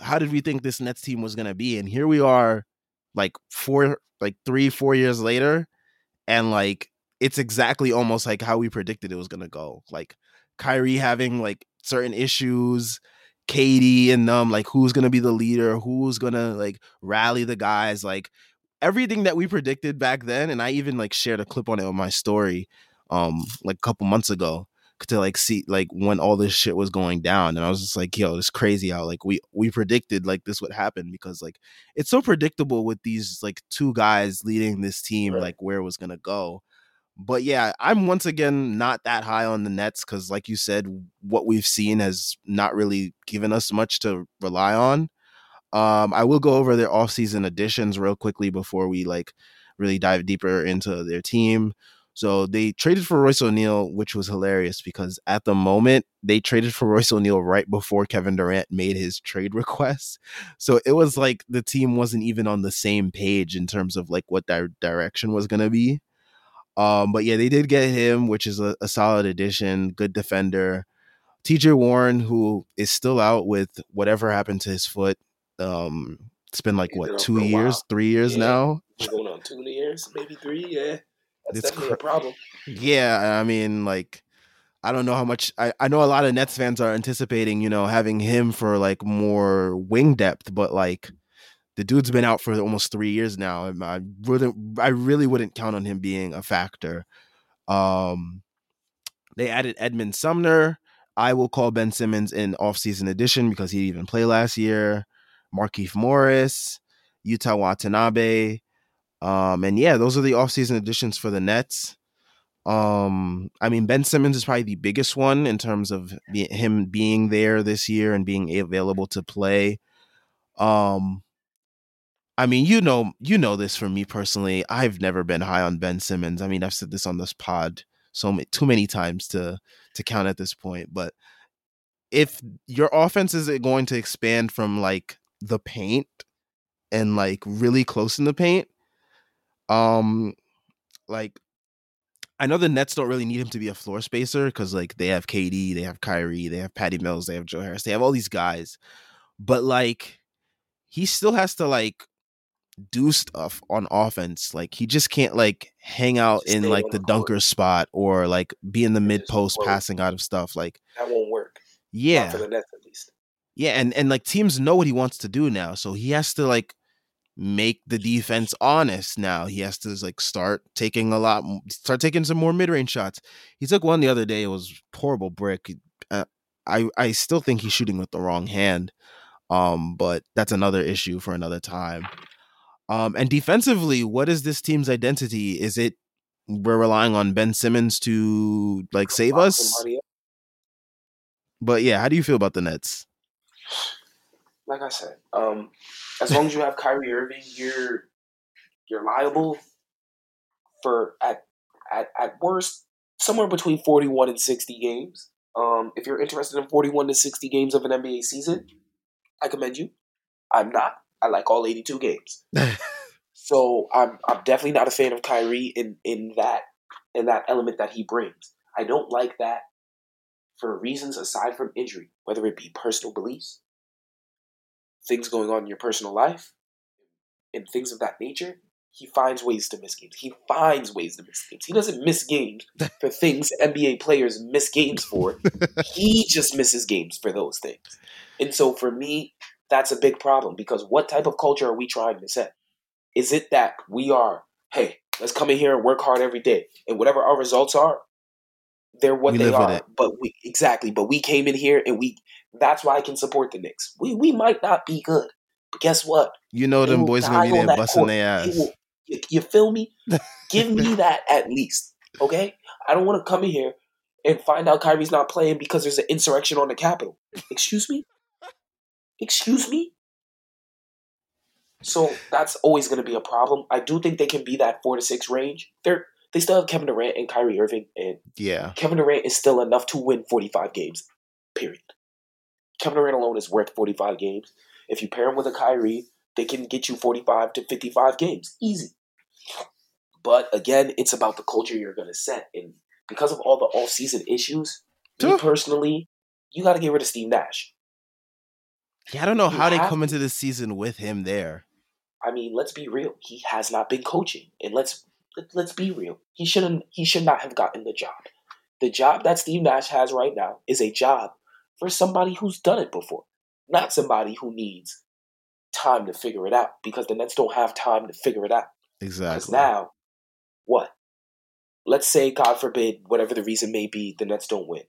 how did we think this Nets team was gonna be, and here we are, like four, like three, four years later, and like it's exactly almost like how we predicted it was gonna go. Like Kyrie having like certain issues, KD and them, like who's gonna be the leader, who's gonna like rally the guys, like everything that we predicted back then. And I even like shared a clip on it on my story, um, like a couple months ago to like see like when all this shit was going down and i was just like yo it's crazy how like we we predicted like this would happen because like it's so predictable with these like two guys leading this team Right. like where it was gonna go but yeah i'm once again not that high on the nets because like you said what we've seen has not really given us much to rely on um i will go over their offseason additions real quickly before we like really dive deeper into their team so they traded for Royce O'Neale, which was hilarious because at the moment they traded for Royce O'Neale right before Kevin Durant made his trade <laughs> request. So it was like the team wasn't even on the same page in terms of like what their direction was going to be. Um, but yeah, they did get him, which is a, a solid addition, good defender. TJ Warren, who is still out with whatever happened to his foot. Um, it's been like what two years, three years Yeah. now. We're going on two years, maybe three. Yeah, that's It's definitely a problem. Yeah, I mean, like, I don't know how much. I, I know a lot of Nets fans are anticipating, you know, having him for like more wing depth, but like, the dude's been out for almost three years now, I wouldn't, I really wouldn't count on him being a factor. Um, they added Edmond Sumner. I will call Ben Simmons an offseason addition because he didn't even play last year. Markieff Morris, Yuta Watanabe. Um, and yeah, those are the offseason additions for the Nets. Um, I mean, Ben Simmons is probably the biggest one in terms of be- him being there this year and being available to play. Um, I mean, you know, you know this from me personally. I've never been high on Ben Simmons. I mean, I've said this on this pod so ma- too many times to to count at this point. But if your offense is going to expand from like the paint and like really close in the paint. Um, like I know the Nets don't really need him to be a floor spacer because like they have KD, they have Kyrie, they have Patty Mills, they have Joe Harris, they have all these guys, but like he still has to like do stuff on offense. Like he just can't like hang out Just in like the court. dunker spot or like be in the mid post passing out of stuff. Like That won't work. Not yeah, for the Nets at least. yeah, and and like teams know what he wants to do now, so he has to like make the defense honest now. He has to like start taking a lot, start taking some more mid range shots. He took one the other day. It was horrible brick. Uh, I I still think he's shooting with the wrong hand. Um, but that's another issue for another time. Um, and defensively, what is this team's identity? Is it we're relying on Ben Simmons to like save us? But yeah, how do you feel about the Nets? Like I said, um, as long as you have Kyrie Irving, you're you're liable for at at at worst somewhere between forty one and sixty games. Um, if you're interested in forty one to sixty games of an NBA season, I commend you. I'm not. I like all eighty two games. <laughs> So I'm I'm definitely not a fan of Kyrie in in that in that element that he brings. I don't like that for reasons aside from injury, whether it be personal beliefs, things going on in your personal life, and things of that nature. He finds ways to miss games. He finds ways to miss games. He doesn't miss games <laughs> for things NBA players miss games for. <laughs> he just misses games for those things. And so for me, that's a big problem because what type of culture are we trying to set? Is it that we are, hey, let's come in here and work hard every day, and whatever our results are, they're what We they are. But we exactly, but we came in here and we. That's why I can support the Knicks. We we might not be good, but guess what? You know They them boys gonna be there busting their ass. will- you, you feel me? Give me <laughs> that at least, okay? I don't want to come in here and find out Kyrie's not playing because there's an insurrection on the Capitol. Excuse me? Excuse me? So that's always going to be a problem. I do think they can be that four to six range. They're they still have Kevin Durant and Kyrie Irving, and Yeah. Kevin Durant is still enough to win 45 games. Period. Kevin Durant alone is worth 45 games. If you pair him with a Kyrie, they can get you 45 to 55 games. Easy. But again, it's about the culture you're going to set. And because of all the off-season issues, me personally, you got to get rid of Steve Nash. Yeah, I don't know You how they come into this season with him there. I mean, let's be real. He has not been coaching, and let's let, let's be real. He shouldn't. He should not have gotten the job. The job that Steve Nash has right now is a job for somebody who's done it before, not somebody who needs time to figure it out. Because the Nets don't have time to figure it out. Because Exactly. now, what? Let's say, God forbid, whatever the reason may be, the Nets don't win.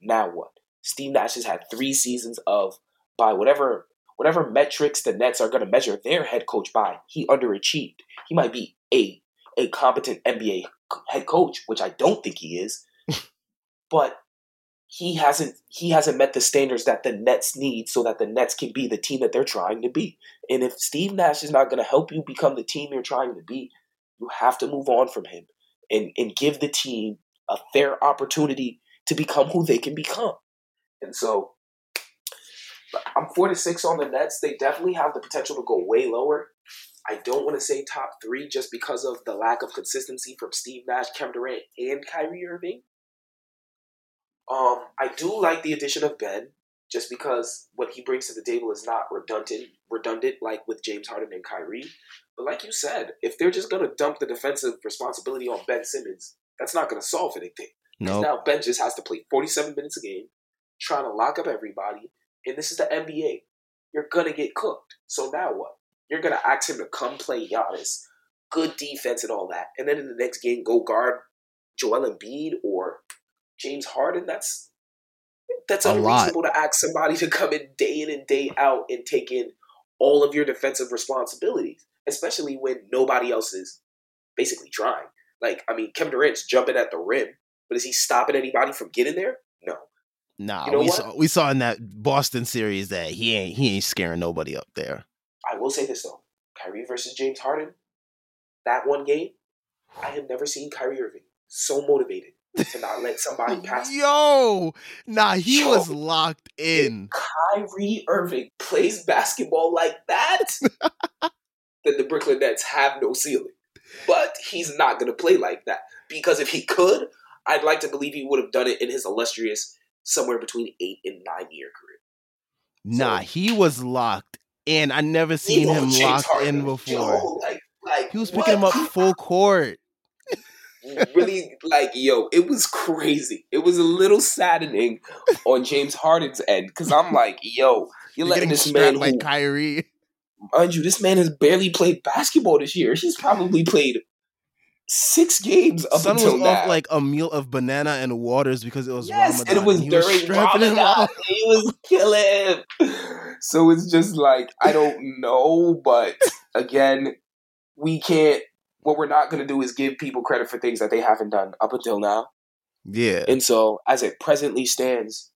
Now what? Steve Nash has had three seasons of by whatever whatever metrics the Nets are going to measure their head coach by. He underachieved. He might be a a competent NBA head coach, which I don't think he is, <laughs> but he hasn't he hasn't met the standards that the Nets need so that the Nets can be the team that they're trying to be. And if Steve Nash is not going to help you become the team you're trying to be, you have to move on from him and, and give the team a fair opportunity to become who they can become. And so I'm four to six on the Nets. They definitely have the potential to go way lower. I don't want to say top three just because of the lack of consistency from Steve Nash, Kevin Durant, and Kyrie Irving. Um, I do like the addition of Ben, just because what he brings to the table is not redundant, redundant like with James Harden and Kyrie. But like you said, if they're just gonna dump the defensive responsibility on Ben Simmons, that's not gonna solve anything. No. Now Ben just has to play 47 minutes a game, trying to lock up everybody, and this is the NBA. You're gonna get cooked. So now what? You're gonna ask him to come play Giannis, good defense and all that, and then in the next game go guard Joel Embiid or James Harden. That's that's A lot. unreasonable to ask somebody to come in day in and day out and take in all of your defensive responsibilities, especially when nobody else is basically trying. Like, I mean, Kevin Durant's jumping at the rim, but is he stopping anybody from getting there? No. Nah, You know we what? saw we saw in that Boston series that he ain't he ain't scaring nobody up there. I will say this though: Kyrie versus James Harden, that one game, I have never seen Kyrie Irving so motivated to not let somebody <laughs> pass. Yo, nah, he Yo. was locked in. Kyrie Irving plays basketball like that. then the Brooklyn Nets have no ceiling. But he's not going to play like that because if he could, I'd like to believe he would have done it in his illustrious somewhere between eight and nine year career. Nah, so, he was locked in. I never seen him James locked Harden, in before. Yo, like, like, he was picking him up full court. really, like, yo, it was crazy. It was a little saddening on James Harden's end because I'm like, yo, you're, you're letting this man like who, Kyrie. Mind you, this man has barely played basketball this year. He's probably played six games up Son until was now. off like a meal of banana and waters because it was yes, Ramadan. and it was and during was Ramadan. <laughs> he was killing. So it's just like I don't know, but again, we can't. What we're not going to do is give people credit for things that they haven't done up until now. Yeah, and so as it presently stands,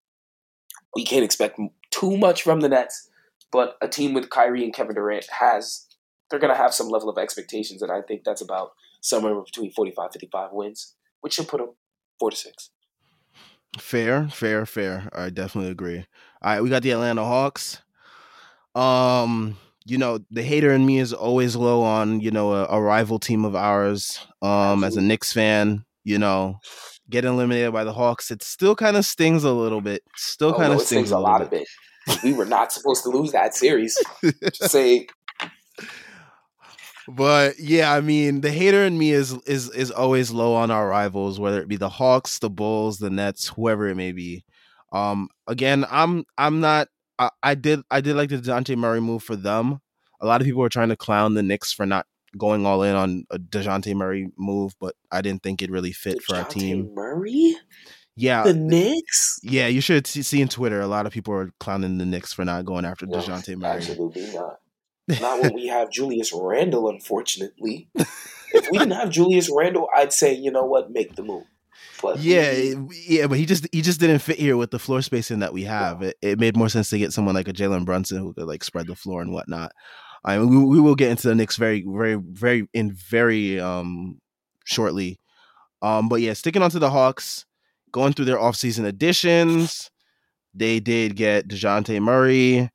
we can't expect too much from the Nets. But a team with Kyrie and Kevin Durant has they're going to have some level of expectations, and I think that's about somewhere between 45, 55 wins, which should put them four to six. Fair, fair, fair. I definitely agree. All right, we got the Atlanta Hawks. Um, you know, the hater in me is always low on, you know, a, a rival team of ours. Um, Absolutely. as a Knicks fan, you know, getting eliminated by the Hawks, it still kind of stings a little bit. Still oh, kind of no, stings, stings, a, lot bit. of it. We were not supposed to lose that series. <laughs> Say but yeah, I mean, the hater in me is is is always low on our rivals, whether it be the Hawks, the Bulls, the Nets, whoever it may be. Um, again, I'm I'm not. I, I did I did like the Dejounte Murray move for them. A lot of people are trying to clown the Knicks for not going all in on a Dejounte Murray move, but I didn't think it really fit DeJounte for our team. Murray. Yeah, the Knicks. Yeah, you should see in Twitter. A lot of people are clowning the Knicks for not going after no, Dejounte Murray. Absolutely not. Not when we have Julius Randle, unfortunately. if we didn't have Julius Randle, I'd say, you know what, make the move. But yeah, yeah, but he just he just didn't fit here with the floor spacing that we have. It, it made more sense to get someone like a Jalen Brunson who could like spread the floor and whatnot. I mean, we, we will get into the Knicks very, very, very in very um shortly. Um, but yeah, sticking on to the Hawks, going through their offseason additions, they did get Dejounte Murray.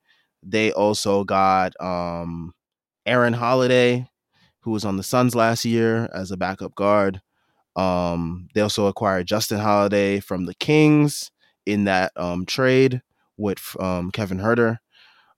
They also got um, Aaron Holiday, who was on the Suns last year as a backup guard. Um, they also acquired Justin Holiday from the Kings in that um, trade with um, Kevin Huerter.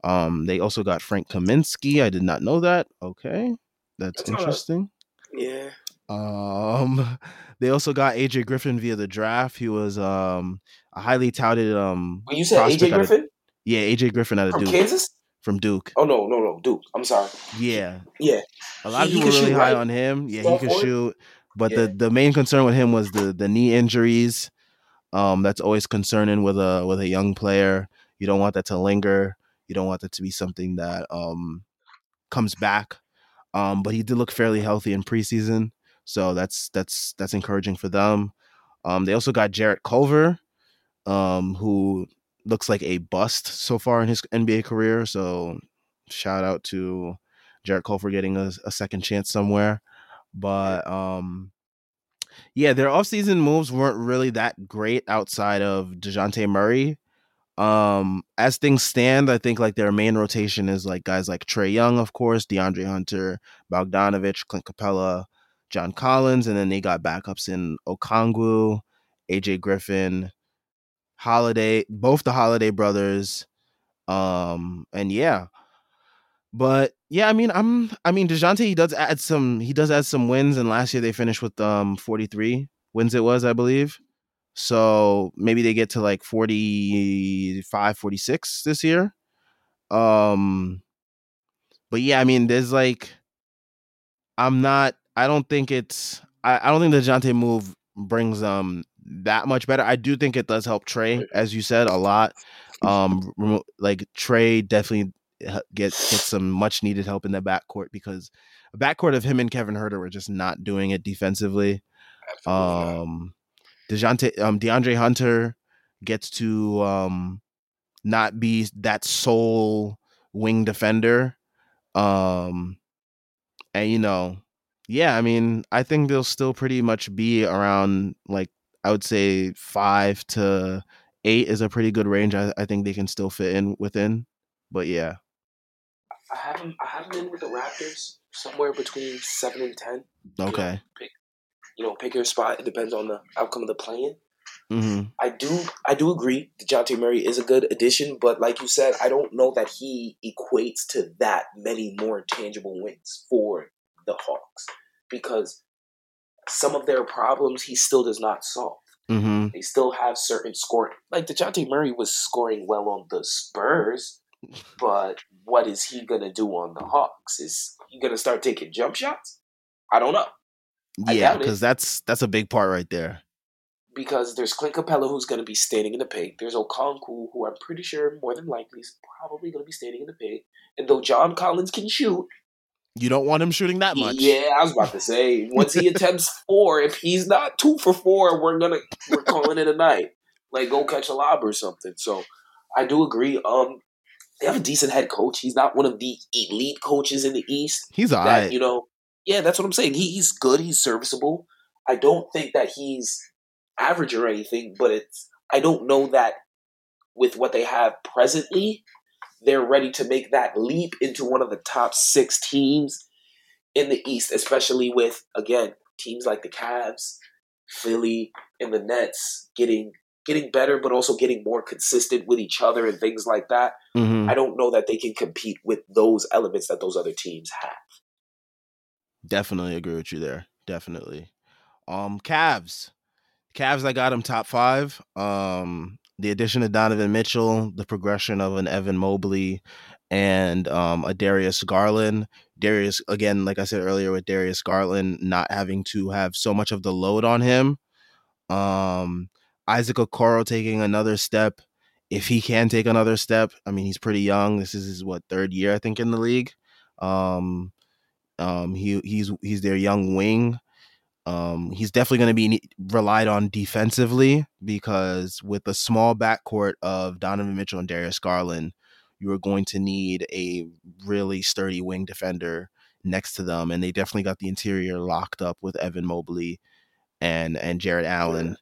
Um, they also got Frank Kaminsky. I did not know that. Okay, that's, that's interesting. Yeah. Um, <laughs> they also got AJ Griffin via the draft. He was um a highly touted um. When you said AJ Griffin, yeah, AJ Griffin out of from Duke. Kansas? From Duke. Oh no, no, no, Duke. I'm sorry. Yeah. Yeah. A lot he, of people really shoot, high right? on him. Yeah, Small he could shoot. But yeah. the, the main concern with him was the the knee injuries. Um, that's always concerning with a with a young player. You don't want that to linger. You don't want that to be something that um comes back. Um, but he did look fairly healthy in preseason, so that's that's that's encouraging for them. Um, they also got Jarrett Culver, um, who looks like a bust so far in his NBA career. So shout out to Jarrett Cole for getting a, a second chance somewhere. But um, yeah, their offseason moves weren't really that great outside of DeJounte Murray. Um, as things stand, I think like their main rotation is like guys like Trae Young, of course, DeAndre Hunter, Bogdanovic, Clint Capela, John Collins, and then they got backups in Okongwu, AJ Griffin, Holiday, both the Holiday brothers. Um, and yeah. But yeah, I mean, I'm I mean DeJounte he does add some he does add some wins and last year they finished with um 43 wins it was, I believe. So maybe they get to like 45, 46 this year. Um but yeah, I mean, there's like I'm not I don't think it's I, I don't think the Dejounte move brings um that much better. I do think it does help Trae, as you said, a lot. Um, <laughs> like Trae definitely get get some much needed help in the backcourt because a backcourt of him and Kevin Huerter were just not doing it defensively. Absolutely um, Dejounte, um, DeAndre Hunter gets to um not be that sole wing defender. Um, and you know, yeah, I mean, I think they'll still pretty much be around like I would say five to eight is a pretty good range. I, I think they can still fit in within. But yeah. I have him. I have him in with the Raptors somewhere between seven and ten. Okay. You know, pick, you know, pick your spot. It depends on the outcome of the playing. Mm-hmm. I do. I do agree. that Dejounte Murray is a good addition, but like you said, I don't know that he equates to that many more tangible wins for the Hawks because some of their problems he still does not solve. Mm-hmm. They still have certain scoring. Like Dejounte Murray was scoring well on the Spurs, but what is he gonna do on the Hawks? Is he gonna start taking jump shots? I don't know. Yeah, because that's that's a big part right there. Because there's Clint Capela who's gonna be standing in the paint. There's Okongwu who I'm pretty sure more than likely is probably gonna be standing in the paint. And though John Collins can shoot, You don't want him shooting that much. yeah, I was about to say once he attempts <laughs> four, if he's not two for four, we're gonna we're calling it a night. Like go catch a lob or something. So I do agree. Um, they have a decent head coach. He's not one of the elite coaches in the East. He's That alright. you know, yeah, that's what I'm saying. He, he's good. He's serviceable. I don't think that he's average or anything, but it's. I don't know that with what they have presently, they're ready to make that leap into one of the top six teams in the East, especially with again teams like the Cavs, Philly, and the Nets getting getting better, but also getting more consistent with each other and things like that. Mhm. I don't know that they can compete with those elements that those other teams have. Definitely agree with you there. Definitely. Um, Cavs. Cavs, I got them top five. Um, the addition of Donovan Mitchell, the progression of an Evan Mobley, and um, a Darius Garland. Darius, again, like I said earlier, with Darius Garland not having to have so much of the load on him. Um, Isaac Okoro taking another step. If he can take another step, I mean, he's pretty young. This is his what third year, I think, in the league. Um, um, he he's he's their young wing. Um, he's definitely going to be relied on defensively because with a small backcourt of Donovan Mitchell and Darius Garland, you are going to need a really sturdy wing defender next to them, and they definitely got the interior locked up with Evan Mobley and and Jarrett Allen.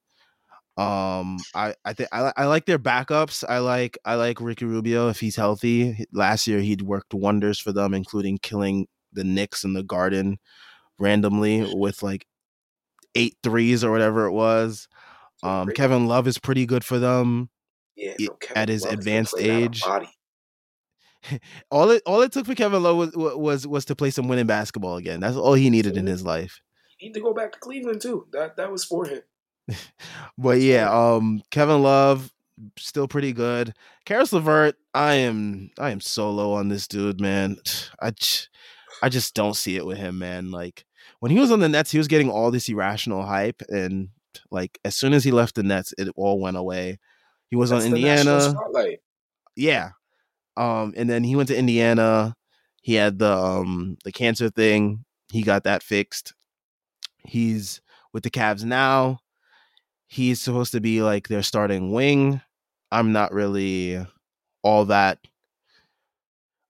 Um, I I think I, I like their backups. I like I like Ricky Rubio if he's healthy. Last year he'd worked wonders for them, including killing the Knicks in the Garden randomly with like eight threes or whatever it was. Um, Kevin Love is pretty good for them. Yeah, no, at his Love advanced playing out of age. <laughs> All it all it took for Kevin Love was was was to play some winning basketball again. That's all he needed in his life. He need to go back to Cleveland too. That that was for him. <laughs> But yeah, um, Kevin Love still pretty good. Caris LeVert, I am I am so low on this dude, man. <sighs> I I just don't see it with him, man. Like when he was on the Nets, he was getting all this irrational hype, and like as soon as he left the Nets, it all went away. He was That's on Indiana, yeah. Um, and then he went to Indiana. He had the um the cancer thing. He got that fixed. He's with the Cavs now. He's supposed to be like their starting wing. I'm not really all that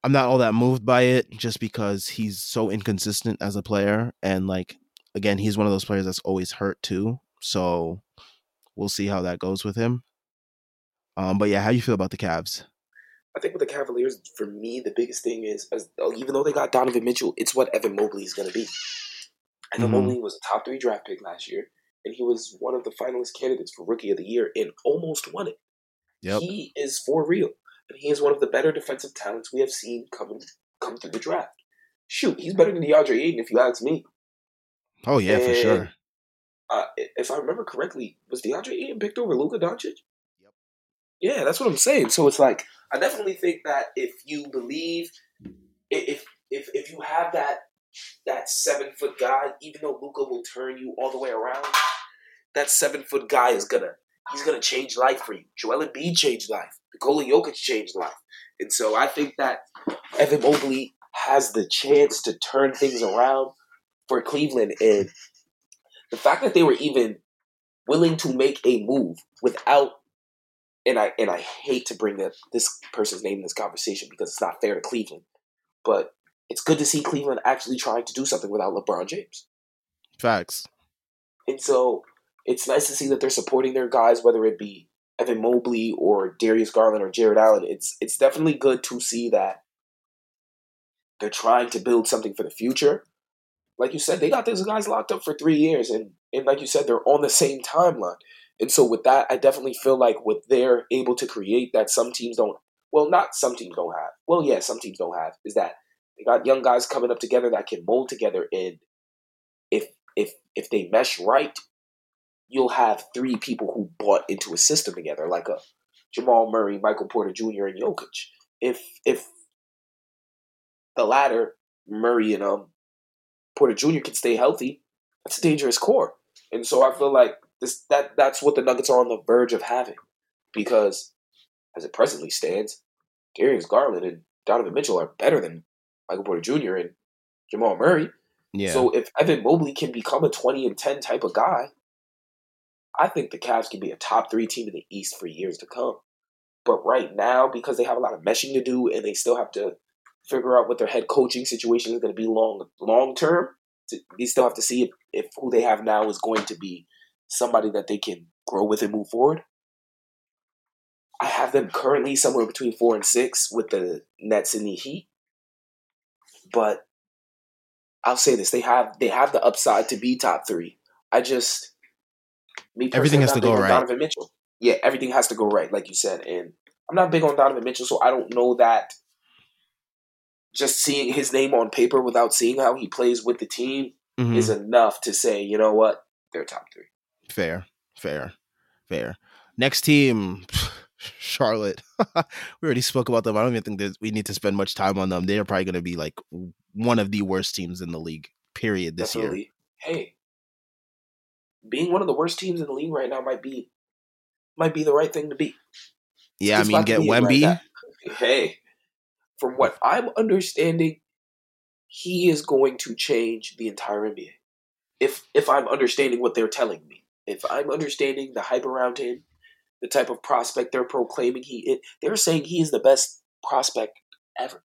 I'm not all that moved by it just because he's so inconsistent as a player and like again, he's one of those players that's always hurt too. So we'll see how that goes with him. Um but yeah, how do you feel about the Cavs? I think with the Cavaliers, for me, the biggest thing is, as, oh, even though they got Donovan Mitchell, it's what Evan Mobley is going to be. Evan Mhm. Mobley was a top three draft pick last year, and he was one of the finalist candidates for Rookie of the Year and almost won it. Yep. He is for real, he is one of the better defensive talents we have seen come come through the draft. Shoot, he's better than DeAndre Ayton, if you ask me. Oh yeah, for sure. Uh, if I remember correctly, was DeAndre Ayton picked over Luka Doncic? Yep. Yeah, that's what I'm saying. So it's like I definitely think that if you believe, if if if you have that that seven foot guy, even though Luka will turn you all the way around, that seven foot guy is gonna he's gonna change life for you. Joel Embiid changed life. Nikola Jokic changed life, and so I think that Evan Mobley has the chance to turn things around for Cleveland, and the fact that they were even willing to make a move without and I and I hate to bring that this person's name in this conversation because it's not fair to Cleveland, but it's good to see Cleveland actually trying to do something without LeBron James. Facts. And so it's nice to see that they're supporting their guys, whether it be Evan Mobley or Darius Garland or Jarrett Allen. It's it's definitely good to see that they're trying to build something for the future. Like you said, they got those guys locked up for three years, and and like you said, they're on the same timeline. And so with that, I definitely feel like what they're able to create that some teams don't. Well, not some teams don't have. Well, yeah, some teams don't have. Is that they got young guys coming up together that can mold together, and if if if they mesh right, you'll have three people who bought into a system together, like a Jamal Murray, Michael Porter Jr., and Jokic. If if the latter, Murray and um Porter Jr. can stay healthy, that's a dangerous core. And so I feel like this that that's what the Nuggets are on the verge of having. Because as it presently stands, Darius Garland and Donovan Mitchell are better than Michael Porter Jr. and Jamal Murray. Yeah. So if Evan Mobley can become a 20 and 10 type of guy, I think the Cavs can be a top three team in the East for years to come. But right now, because they have a lot of meshing to do and they still have to figure out what their head coaching situation is going to be long long term, they still have to see if, if who they have now is going to be somebody that they can grow with and move forward. I have them currently somewhere between four and six with the Nets and the Heat. But I'll say this: they have they have the upside to be top three. I just me everything has to go right. Donovan Mitchell. Yeah, everything has to go right, like you said. And I'm not big on Donovan Mitchell, so I don't know that just seeing his name on paper without seeing how he plays with the team mm-hmm. is enough to say, you know what, they're top three. Fair, fair, fair. Next team, <laughs> Charlotte. <laughs> we already spoke about them. I don't even think that we need to spend much time on them. They're probably going to be like one of the worst teams in the league. Period. This Definitely. year. Hey, being one of the worst teams in the league right now might be might be the right thing to be. Yeah, I mean, get Wemby. Right hey, from what I'm understanding, he is going to change the entire NBA. If if I'm understanding what they're telling me, if I'm understanding the hype around him, the type of prospect they're proclaiming he is, they're saying he is the best prospect ever.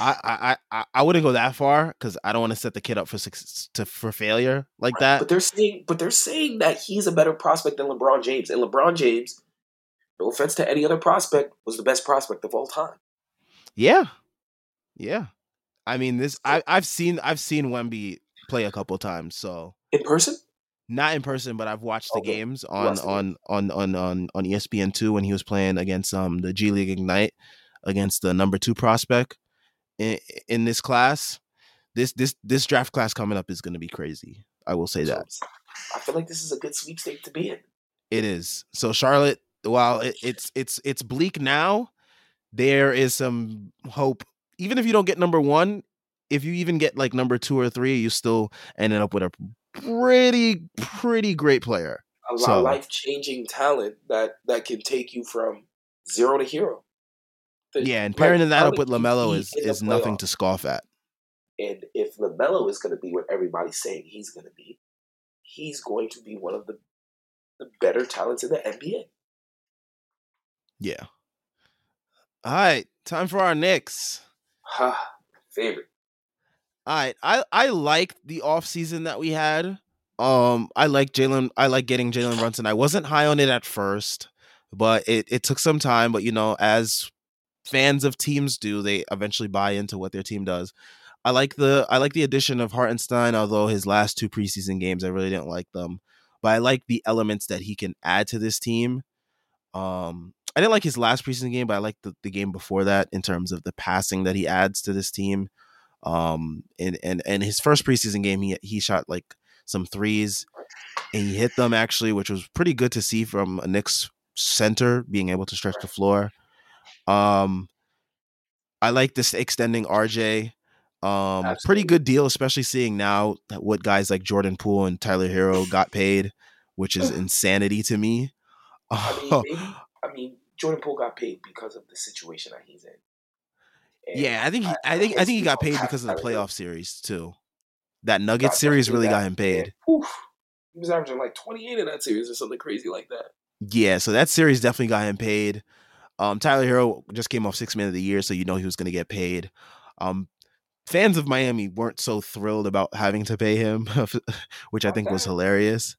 I I I wouldn't go that far because I don't want to set the kid up for to for failure like right. that. But they're saying, but they're saying that he's a better prospect than LeBron James, and LeBron James, no offense to any other prospect, was the best prospect of all time. Yeah, yeah. I mean, this I I've seen I've seen Wemby play a couple times. So in person, not in person, but I've watched the games on on, on on on on ESPN two when he was playing against um the G League Ignite against the number two prospect in, in this class. This this this draft class coming up is going to be crazy. I will say that. I feel like this is a good sweepstake to be in. It is. So Charlotte, while it, it's it's it's bleak now, there is some hope. Even if you don't get number one, if you even get like number two or three, you still ended up with a pretty pretty great player. A so, life changing talent that that can take you from zero to hero. The, yeah, and pairing like, that up with LaMelo is is nothing to scoff at. And if LaMelo is going to be what everybody's saying he's going to be, he's going to be one of the the better talents in the NBA. Yeah. All right, time for our Knicks. Ha, favorite. All right, I I like the off season that we had. Um, I like Jalen. I like getting Jalen Brunson. I wasn't high on it at first, but it it took some time. But you know, as fans of teams do, they eventually buy into what their team does. I like the I like the addition of Hartenstein, although his last two preseason games I really didn't like them. But I like the elements that he can add to this team. Um I didn't like his last preseason game, but I like the, the game before that in terms of the passing that he adds to this team. Um and and and his first preseason game he he shot like some threes and he hit them actually, which was pretty good to see from a Knicks center being able to stretch the floor. Um, I like this extending RJ. Um, Absolutely. pretty good deal, especially seeing now what guys like Jordan Poole and Tyler Herro <laughs> got paid, which is <laughs> insanity to me. <laughs> I mean, maybe, I mean, Jordan Poole got paid because of the situation that he's in. And yeah, I think he, I, think I think he got paid because of the playoff series too. That Nugget series really got him paid. Oof. He was averaging like 28 in that series or something crazy like that. Yeah, so that series definitely got him paid. Um, Tyler Herro just came off six man of the year, so you know he was going to get paid. Um, fans of Miami weren't so thrilled about having to pay him, <laughs> which I think was hilarious.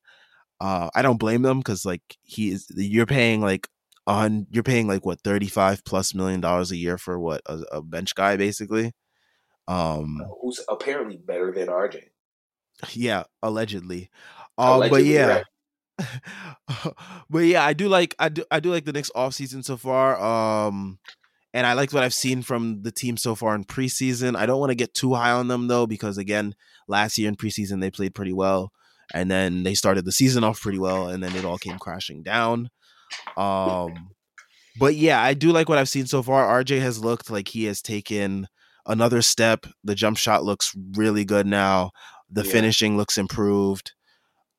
Uh, I don't blame them because like he is, you're paying like on you're paying like what 35 plus million dollars a year for what a, a bench guy basically. Um, who's apparently better than RJ. Yeah, allegedly. Um, allegedly, but yeah. Right. <laughs> but yeah, I do like I do I do like the Knicks offseason so far. Um and I like what I've seen from the team so far in preseason. I don't want to get too high on them though, because again, last year in preseason they played pretty well. And then they started the season off pretty well, and then it all came crashing down. Um but yeah, I do like what I've seen so far. RJ has looked like he has taken another step. The jump shot looks really good now. The yeah. finishing looks improved.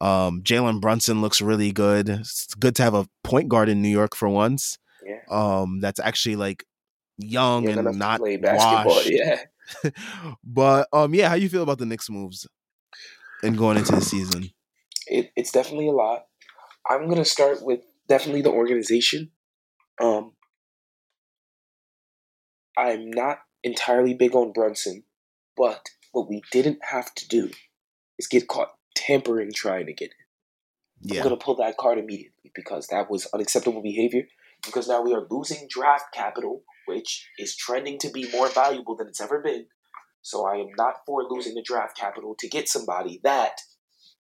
Um, Jalen Brunson looks really good. It's good to have a point guard in New York for once. Yeah. Um, that's actually like young and not washed. Yeah. <laughs> but um, yeah, how you feel about the Knicks moves and going into the season? It, it's definitely a lot. I'm gonna start with definitely the organization. Um, I'm not entirely big on Brunson, but what we didn't have to do is get caught tampering trying to get it. Yeah. I'm going to pull that card immediately because that was unacceptable behavior. Because now we are losing draft capital, which is trending to be more valuable than it's ever been. So I am not for losing the draft capital to get somebody that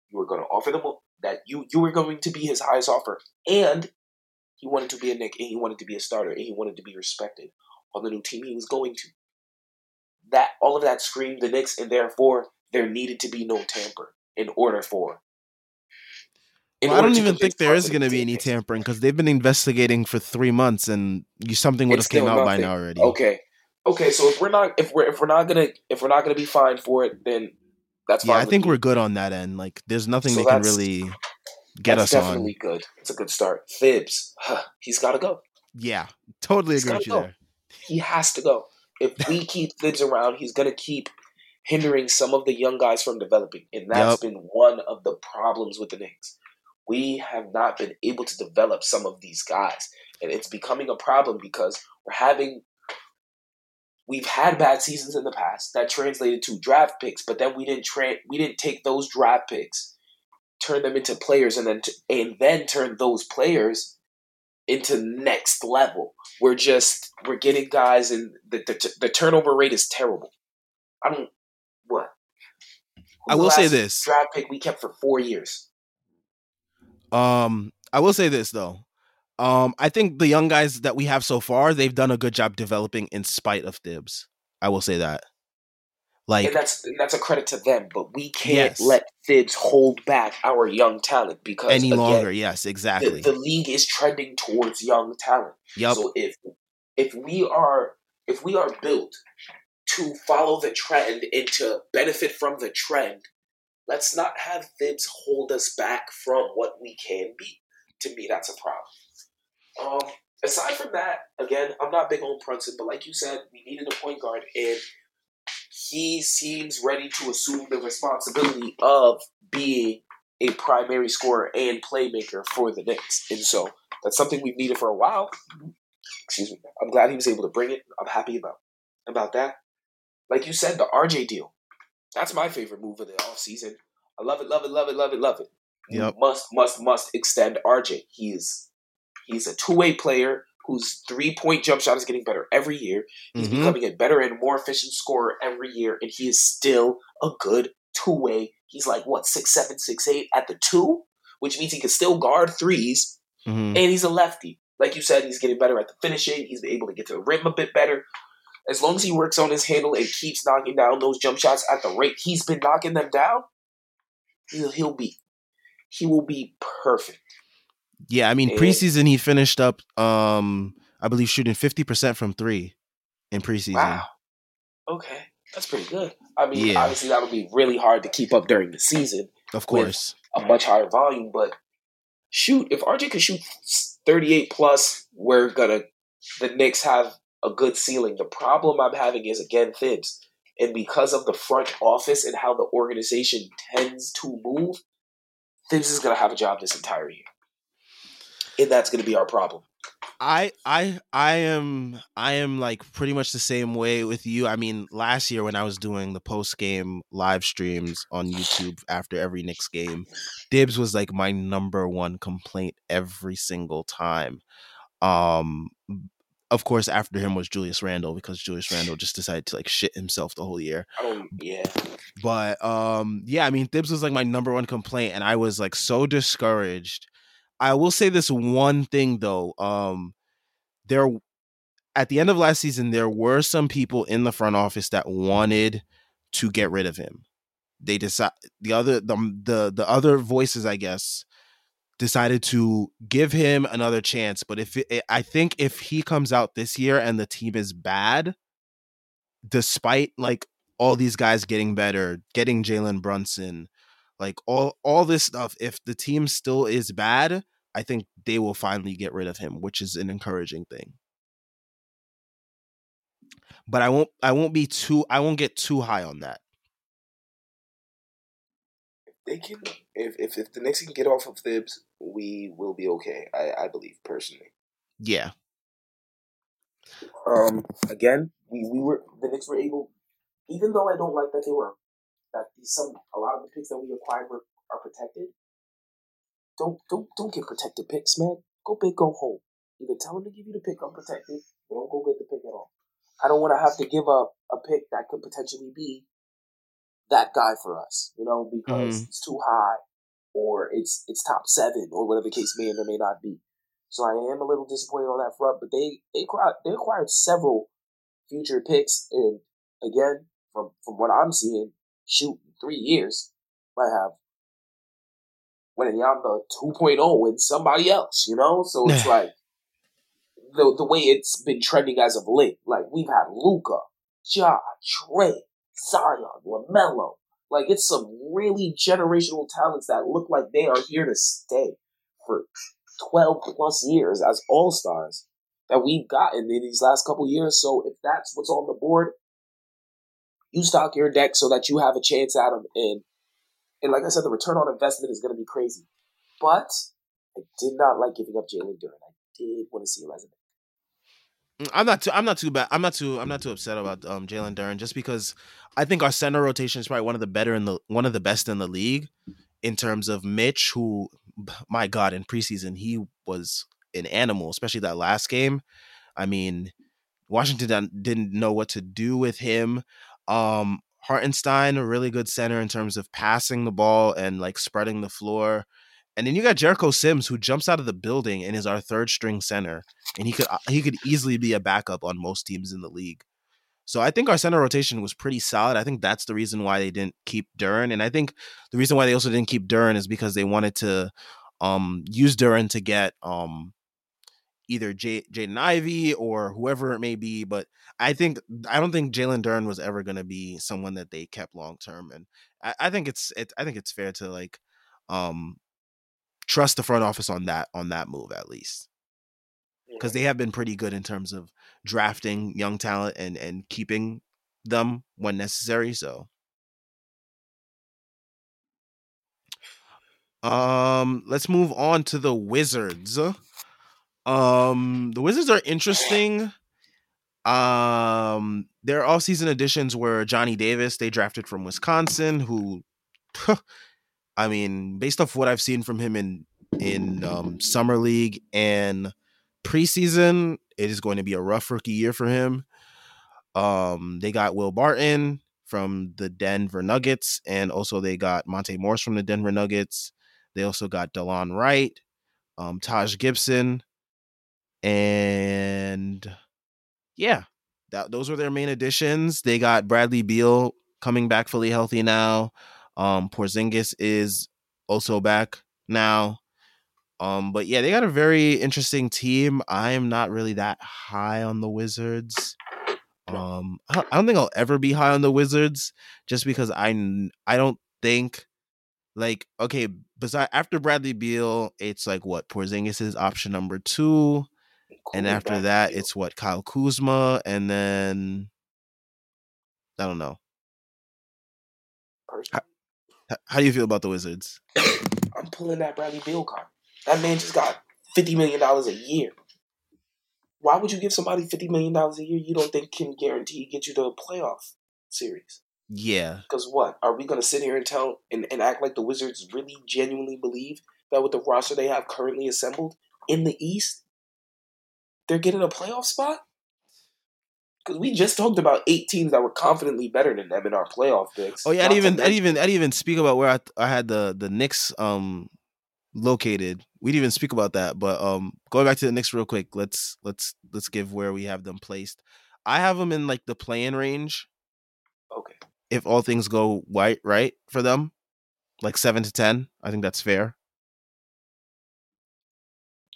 you were going to offer them that you you were going to be his highest offer, and he wanted to be a Knick, and he wanted to be a starter, and he wanted to be respected on the new team he was going to. That all of that screamed the Knicks, and therefore there needed to be no tamper in order for. In well, order I don't even think there is going to be any tampering because they've been investigating for three months, and you, something would have came out by now already. Okay, okay. So if we're not if we're if we're not gonna if we're not gonna be fined for it, then that's fine. yeah. I think we're good on that end. Like, there's nothing so they can really get us definitely on. Definitely good. It's a good start. Thibs, huh, he's got to go. Yeah, totally agree with you go. there. He has to go. If we keep Thibs around, he's gonna keep hindering some of the young guys from developing. And that's yep. been one of the problems with the Knicks. We have not been able to develop some of these guys. And it's becoming a problem because we're having we've had bad seasons in the past that translated to draft picks, but then we didn't tra- we didn't take those draft picks, turn them into players, and then t- and then turn those players into next level. We're just we're getting guys, and the the, the turnover rate is terrible. I don't what? I will say this draft pick we kept for four years. Um, I will say this though. Um, I think the young guys that we have so far, they've done a good job developing in spite of Thibs. I will say that. Like and that's that's a credit to them, but we can't yes. let Thibs hold back our young talent because any again, longer. Yes, exactly. The, the, league is trending towards young talent. Yep. So if if we are if we are built to follow the trend and to benefit from the trend, let's not have Thibs hold us back from what we can be. To me, that's a problem. Um, aside from that, again, I'm not big on Brunson, but like you said, we needed a point guard, and he seems ready to assume the responsibility of being a primary scorer and playmaker for the Knicks. And so that's something we've needed for a while. Excuse me. I'm glad he was able to bring it. I'm happy about about that. Like you said, the RJ deal. That's my favorite move of the offseason. I love it, love it, love it, love it, love it. Yep. must, must, must extend RJ. He is he's a two-way player whose three-point jump shot is getting better every year. He's mm-hmm. becoming a better and more efficient scorer every year, and he is still a good two-way. He's like what six seven, six eight at the two, which means he can still guard 3s mm-hmm. and he's a lefty. Like you said, he's getting better at the finishing. He's able to get to the rim a bit better as long as he works on his handle and keeps knocking down those jump shots at the rate he's been knocking them down, he'll, he'll be he will be perfect. Yeah, I mean and, preseason he finished up um I believe shooting 50% from 3 in preseason. Wow. Okay. That's pretty good. I mean, yeah. obviously that would be really hard to keep up during the season. Of course. A much higher volume, but shoot, if RJ could shoot 38 plus, we're gonna the Knicks have a good ceiling. The problem I'm having is again Thibs. And because of the front office and how the organization tends to move, Thibs is gonna have a job this entire year. And that's gonna be our problem. I I I am I am like pretty much the same way with you. I mean, last year when I was doing the post game live streams on YouTube after every Knicks game, Thibs was like my number one complaint every single time. Um of course, after him was Julius Randle because Julius Randle just decided to like shit himself the whole year. Don't. Yeah. But um, yeah, I mean, Thibs was like my number one complaint, and I was like so discouraged. I will say this one thing though. Um, there at the end of last season, there were some people in the front office that wanted to get rid of him. They decide the other the the the other voices, I guess, decided to give him another chance. But if it, I think if he comes out this year and the team is bad, despite like all these guys getting better, getting Jalen Brunson, like all all this stuff, if the team still is bad, I think they will finally get rid of him, which is an encouraging thing. But I won't I won't be too I won't get too high on that. They can if if, if the Knicks can get off of Thibs, we will be okay. I, I believe personally. Yeah. Um again, we, we were the Knicks were able even though I don't like that they were that some a lot of the picks that we acquired were are protected. Don't don't don't get protected picks, man. Go big, go home. Either tell them to give you the pick unprotected, or don't go get the pick at all. I don't want to have to give up a pick that could potentially be that guy for us, you know, because mm-hmm. it's too high or it's it's top seven or whatever the case may or may not be. So I am a little disappointed on that front, but they they acquired, they acquired several future picks, and again, from from what I'm seeing, shoot, three years might have Wembanyama 2.0 and somebody else, you know. So <sighs> it's like the the way it's been trending as of late. Like we've had Luka, Ja, Trae, Zion, LaMelo. Like it's some really generational talents that look like they are here to stay for twelve plus years as all stars that we've gotten in these last couple years. So if that's what's on the board, you stock your deck so that you have a chance at them. And and like I said, the return on investment is going to be crazy. But I did not like giving up Jalen Duren. I did want to see him as a Mm, I'm not too. I'm not too bad. I'm not too. I'm not too upset about um, Jalen Duren just because I think our center rotation is probably one of the better in the one of the best in the league in terms of Mitch, who, my God, in preseason he was an animal, especially that last game. I mean, Washington didn't know what to do with him. Um, Hartenstein, a really good center in terms of passing the ball and like spreading the floor. And then you got Jericho Sims who jumps out of the building and is our third string center, and he could uh, he could easily be a backup on most teams in the league. So I think our center rotation was pretty solid. I think that's the reason why they didn't keep Duren, and I think the reason why they also didn't keep Duren is because they wanted to um, use Duren to get um, either Jaden Ivey or whoever it may be. But I think I don't think Jalen Duren was ever going to be someone that they kept long term, and I, I, think it's it, I think it's fair to like um, trust the front office on that on that move at least. Because they have been pretty good in terms of drafting young talent and and keeping them when necessary so um let's move on to the wizards. Um the wizards are interesting. Um their off-season additions were johnny davis they drafted from wisconsin who <laughs> I mean, based off what I've seen from him in in um, summer league and preseason, it is going to be a rough rookie year for him. Um, they got Will Barton from the Denver Nuggets, and also they got Monte Morris from the Denver Nuggets. They also got Delon Wright, um, Taj Gibson, and yeah, that those were their main additions. They got Bradley Beal coming back fully healthy now. Um, Porzingis is also back now. Um, but yeah, they got a very interesting team. I am not really that high on the Wizards. Um, I don't think I'll ever be high on the Wizards just because I I don't think like okay, besides after Bradley Beal, it's like what Porzingis is option number two, and after that, it's what Kyle Kuzma, and then I don't know. How do you feel about the Wizards? <coughs> I'm pulling that Bradley Beal card. That man just got fifty million dollars a year. Why would you give somebody fifty million dollars a year you don't think can guarantee get you to a playoff series? Yeah. Because what are we going to sit here and tell and, and act like the Wizards really genuinely believe that with the roster they have currently assembled in the East, they're getting a playoff spot? Because we just talked about eight teams that were confidently better than them in our playoff picks. Oh yeah, I'd even I'd even I'd even speak about where I, I had the the Knicks um located. We'd even speak about that. But um going back to the Knicks real quick, let's let's let's give where we have them placed. I have them in like the play-in range. Okay. If all things go right right for them, like seven to ten, I think that's fair.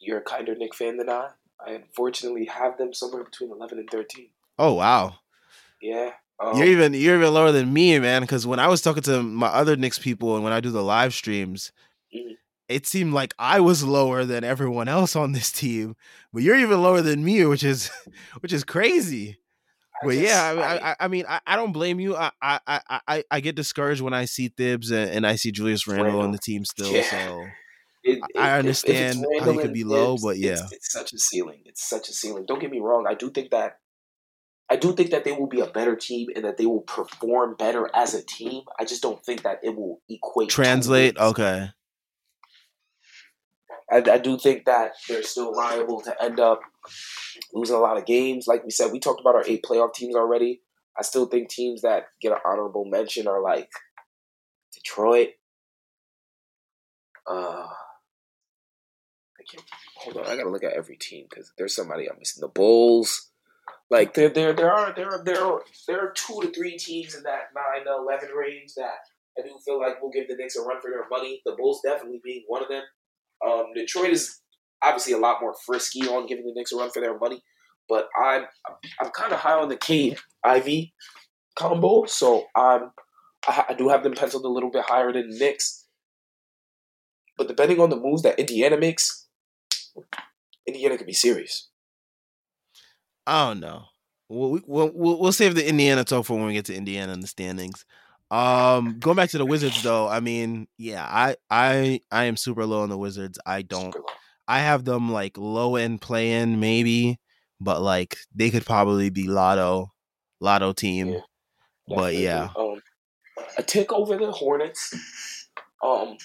You're a kinder Knick fan than I. I unfortunately have them somewhere between eleven and thirteen. Oh wow. Yeah. Um, you're even you're even lower than me, man. Because when I was talking to my other Knicks people and when I do the live streams, mm-hmm. it seemed like I was lower than everyone else on this team. But you're even lower than me, which is <laughs> which is crazy. I but just, yeah, I, I, I, I mean, I, I, don't blame you. I, I, I, I get discouraged when I see Thibs and, and I see Julius Randle on the team <laughs> still. Yeah. So it, it, I understand how you could be low, but yeah, it's, it's, such a ceiling. It's such a ceiling. Don't get me wrong. I do think that I do think that they will be a better team and that they will perform better as a team. I just don't think that it will equate. Translate. Okay. I, I, do think that they're still liable to end up losing a lot of games. Like we said, we talked about our eight playoff teams already. I still think teams that get an honorable mention are like Detroit. Uh, I can't hold on. I gotta look at every team because there's somebody I'm missing. The Bulls. Like there, there, there are there are there are there are two to three teams in that nine to eleven range that I do feel like will give the Knicks a run for their money. The Bulls definitely being one of them. Um, Detroit is obviously a lot more frisky on giving the Knicks a run for their money, but I'm I'm kind of high on the Cade Ivey combo, so I'm I, I do have them penciled a little bit higher than the Knicks. But depending on the moves that Indiana makes, Indiana could be serious. I don't know. We'll, we'll, we'll save the Indiana talk for when we get to Indiana in the standings. Um, going back to the Wizards though, I mean, yeah, I I I am super low on the Wizards. I don't. I have them like low end play-in maybe, but like they could probably be lotto, lotto team. Yeah, but yeah, um, a tick over the Hornets. Um,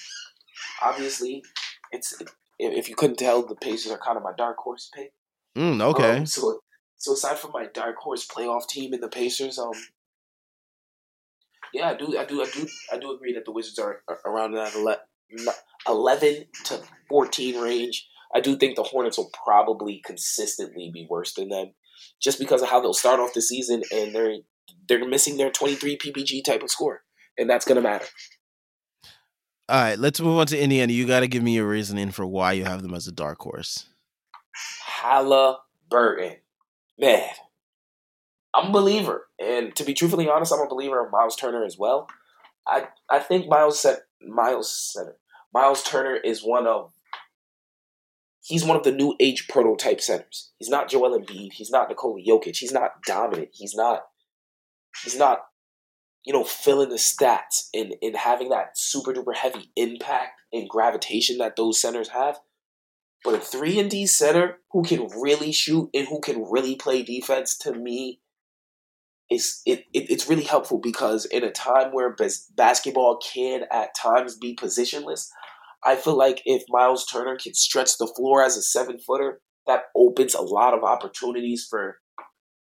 obviously, it's if you couldn't tell, the Pacers are kind of my dark horse pick. Mm, okay. Um, so so aside from my dark horse playoff team in the Pacers, um, yeah, I do, I do, I do, I do agree that the Wizards are around that eleven to fourteen range. I do think the Hornets will probably consistently be worse than them, just because of how they'll start off the season and they're they're missing their twenty three PPG type of score, and that's gonna matter. All right, let's move on to Indiana. You got to give me your reasoning for why you have them as a dark horse. Halliburton man, I'm a believer. And to be truthfully honest, I'm a believer of Miles Turner as well. I I think Miles set Miles Center. Miles Turner is one of he's one of the new age prototype centers. He's not Joel Embiid. He's not Nikola Jokic. He's not dominant. He's not he's not you know filling the stats and and having that super duper heavy impact and gravitation that those centers have. But a three and D center who can really shoot and who can really play defense to me is it, it it's really helpful because in a time where bas- basketball can at times be positionless, I feel like if Miles Turner can stretch the floor as a seven footer, that opens a lot of opportunities for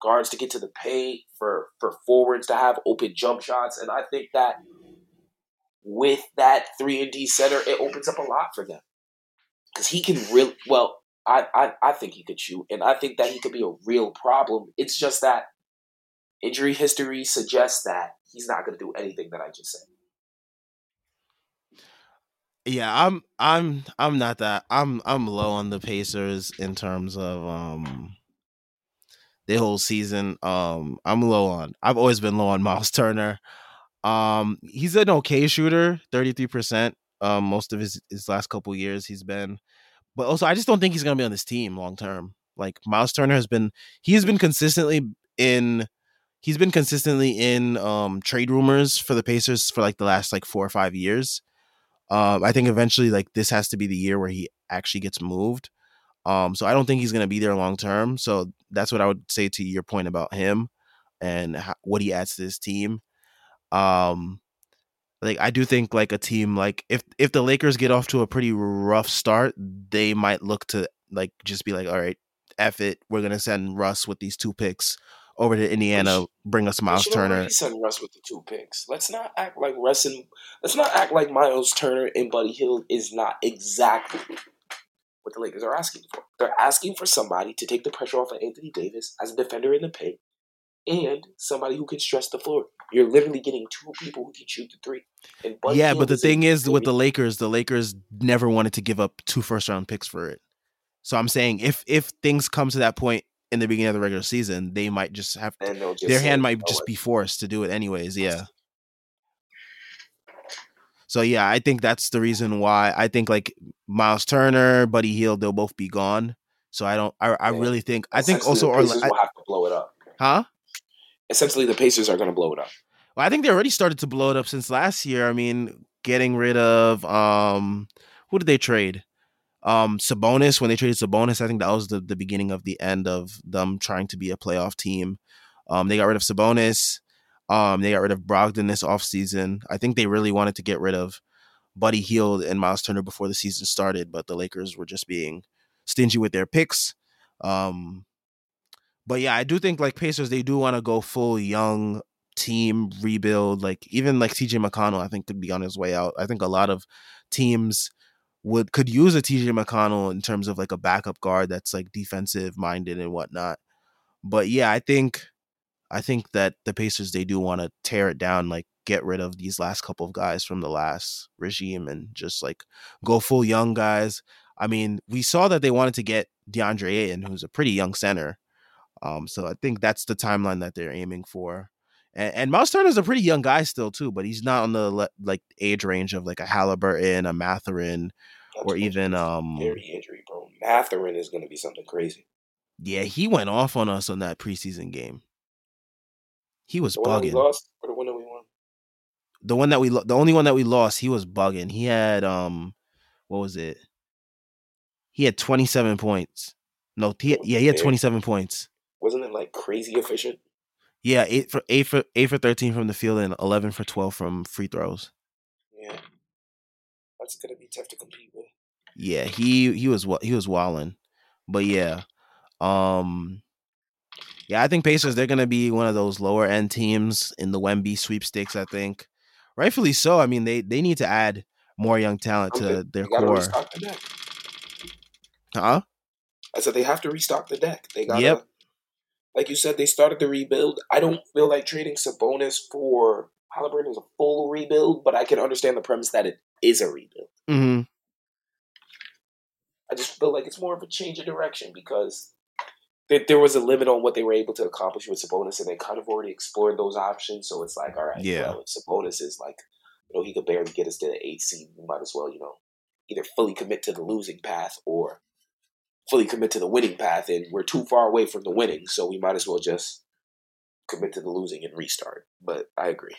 guards to get to the paint, for for forwards to have open jump shots, and I think that with that three and D center, it opens up a lot for them because he can really well. I, I I think he could shoot, and I think that he could be a real problem. It's just that injury history suggests that he's not going to do anything that I just said. Yeah, I'm I'm I'm not that I'm I'm low on the Pacers in terms of um the whole season. Um I'm low on I've always been low on Miles Turner. Um he's an okay shooter, 33%. Um, most of his his last couple years he's been, but also I just don't think he's gonna be on this team long term. Like Miles Turner has been, he's been consistently in, he's been consistently in um trade rumors for the Pacers for like the last like four or five years. Um, I think eventually like this has to be the year where he actually gets moved. Um, so I don't think he's gonna be there long term. So that's what I would say to your point about him and how, what he adds to this team. Um, like I do think like a team like if if the Lakers get off to a pretty rough start, they might look to like just be like, all right, F it, we're gonna send Russ with these two picks over to Indiana, bring us Miles Turner. Send Russ with the two picks. Let's not act like Russ and let's not act like Miles Turner and Buddy Hield is not exactly what the Lakers are asking for. They're asking for somebody to take the pressure off of Anthony Davis as a defender in the paint and somebody who can stretch the floor. You're literally getting two people who can shoot the three. yeah, but the thing is, with the Lakers, the Lakers never wanted to give up two first round picks for it. So I'm saying if if things come to that point in the beginning of the regular season, they might just have to, just their hand might just be forced to do it anyways. Yeah. So yeah, I think that's the reason why I think like Miles Turner, Buddy Hield, they'll both be gone. So I don't. I, I really think. I think also Orlando will have to blow it up. Huh? Essentially, the Pacers are going to blow it up. Well, I think they already started to blow it up since last year. I mean, getting rid of um, who did they trade? Um, Sabonis when they traded Sabonis, I think that was the the beginning of the end of them trying to be a playoff team. Um, they got rid of Sabonis. Um, they got rid of Brogdon this offseason. I think they really wanted to get rid of Buddy Hield and Miles Turner before the season started, but the Lakers were just being stingy with their picks. Um, but yeah, I do think like Pacers, they do want to go full young team rebuild. Like even like TJ McConnell, I think could be on his way out. I think a lot of teams would could use a TJ McConnell in terms of like a backup guard that's like defensive minded and whatnot. But yeah, I think I think that the Pacers they do want to tear it down, like get rid of these last couple of guys from the last regime and just like go full young guys. I mean, we saw that they wanted to get DeAndre Ayton, who's a pretty young center. Um, so I think that's the timeline that they're aiming for. And, and Miles Turner's a pretty young guy still too, but he's not on the le- like age range of like a Halliburton, a Mathurin, or even um. Very injury, bro. Mathurin is going to be something crazy. Yeah, he went off on us on that preseason game. He was the bugging. lost or the one that we won? The one that we lo- the only one that we lost, he was bugging. He had um, what was it? He had twenty seven points. No, he had, yeah, he had twenty seven points. Wasn't it like crazy efficient? Yeah, eight for eight for eight for thirteen from the field and eleven for twelve from free throws. Yeah, that's gonna be tough to compete with. Yeah, he he was he was walling, but yeah, um, yeah, I think Pacers they're gonna be one of those lower end teams in the Wemby sweepstakes. I think, rightfully so. I mean, they they need to add more young talent to their core. The huh? I said they have to restock the deck. They got yep. Like you said, they started the rebuild. I don't feel like trading Sabonis for Halliburton is a full rebuild, but I can understand the premise that it is a rebuild. Mm-hmm. I just feel like it's more of a change of direction because there, there was a limit on what they were able to accomplish with Sabonis, and they kind of already explored those options. So it's like, all right, yeah, well, Sabonis is like, you know, he could barely get us to the eight seed. We might as well, you know, either fully commit to the losing path or fully commit to the winning path. And we're too far away from the winning, so we might as well just commit to the losing and restart. But I agree.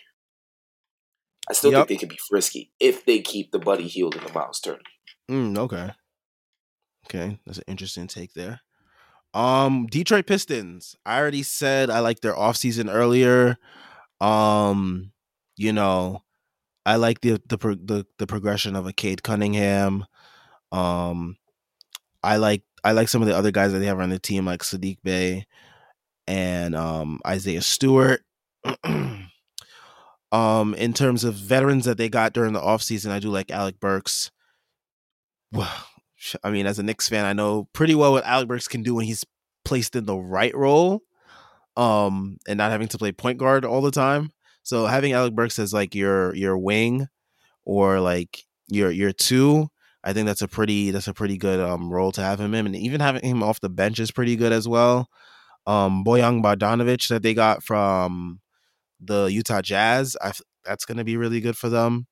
I still yep. think they can be frisky if they keep the Buddy Hield and the Miles Turner. Mm, okay. Okay, that's an interesting take there. Um, Detroit Pistons. I already said I like their offseason earlier. Um, you know, I like the the the, the progression of a Cade Cunningham. Um, I like I like some of the other guys that they have on the team, like Sadiq Bey and um, Isaiah Stewart. <clears throat> um, in terms of veterans that they got during the offseason, I do like Alec Burks. Well, I mean, as a Knicks fan, I know pretty well what Alec Burks can do when he's placed in the right role, um, and not having to play point guard all the time. So having Alec Burks as like your your wing or like your your two, I think that's a pretty that's a pretty good um role to have him in, and even having him off the bench is pretty good as well. Um, Bogdanovic that they got from the Utah Jazz, I that's going to be really good for them.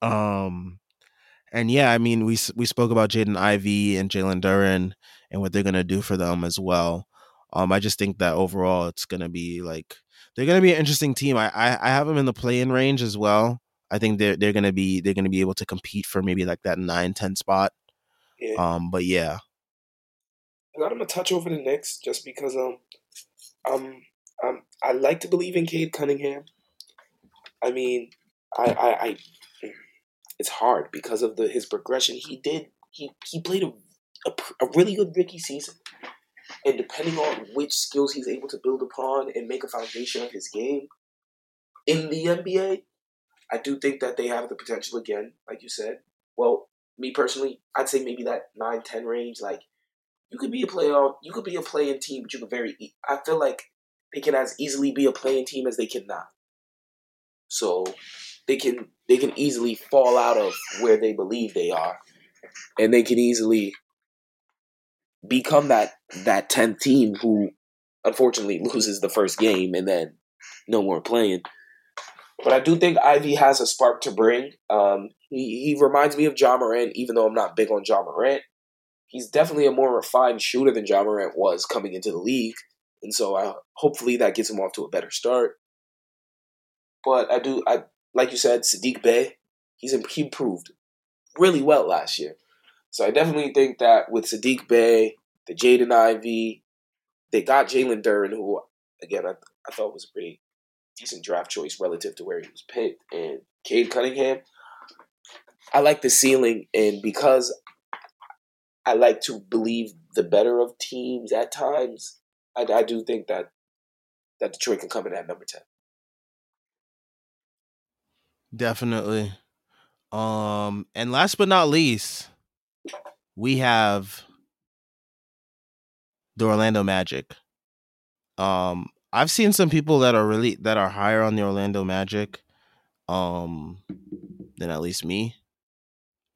Um, and yeah, I mean, we we spoke about Jaden Ivey and Jalen Duren and what they're gonna do for them as well. Um, I just think that overall, it's gonna be like they're gonna be an interesting team. I I, I have them in the play-in range as well. I think they're they're gonna be they're gonna be able to compete for maybe like that 9-10 spot. Yeah. Um, but yeah, I'm gonna touch over the Knicks just because um um um I like to believe in Cade Cunningham. I mean, I I, I it's hard because of the his progression. He did he he played a, a, a really good rookie season. And depending on which skills he's able to build upon and make a foundation of his game in the NBA, I do think that they have the potential again, like you said. Well, me personally, I'd say maybe that 9 10 range. Like, you could be a playoff, you could be a play-in team, but you could very, I feel like they can as easily be a play-in team as they cannot. So they can they can easily fall out of where they believe they are, and they can easily become that that tenth team who unfortunately loses the first game and then no more play-in. But I do think Ivey has a spark to bring. Um, he, he reminds me of Ja Morant, even though I'm not big on Ja Morant. He's definitely a more refined shooter than Ja Morant was coming into the league. And so I hopefully that gets him off to a better start. But I do I like you said, Sadiq Bey, he's he improved really well last year. So I definitely think that with Sadiq Bey, the Jaden Ivey, they got Jalen Duren, who again I, I thought was a pretty decent draft choice relative to where he was picked, and Cade Cunningham. I like the ceiling, and because I like to believe the better of teams at times, I, I do think that that Detroit can come in at number ten. Definitely. Um, and last but not least, we have the Orlando Magic. Um, I've seen some people that are really that are higher on the Orlando Magic, um, than at least me.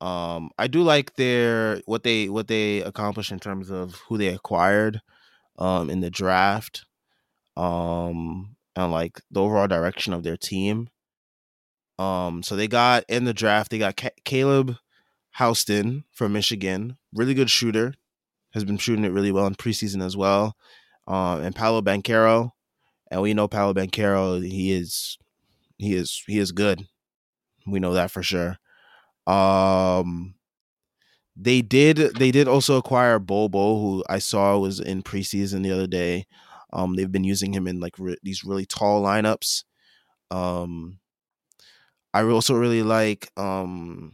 Um, I do like their what they what they accomplished in terms of who they acquired, um, in the draft, um, and like the overall direction of their team. Um, so they got in the draft, they got Caleb Houstan from Michigan, really good shooter, has been shooting it really well in preseason as well. Um, and Paolo Banchero, and we know Paolo Banchero, he is, he is, he is good. We know that for sure. Um, they did, they did also acquire Bol, who I saw was in preseason the other day. Um, they've been using him in like re- these really tall lineups. Um, I also really like um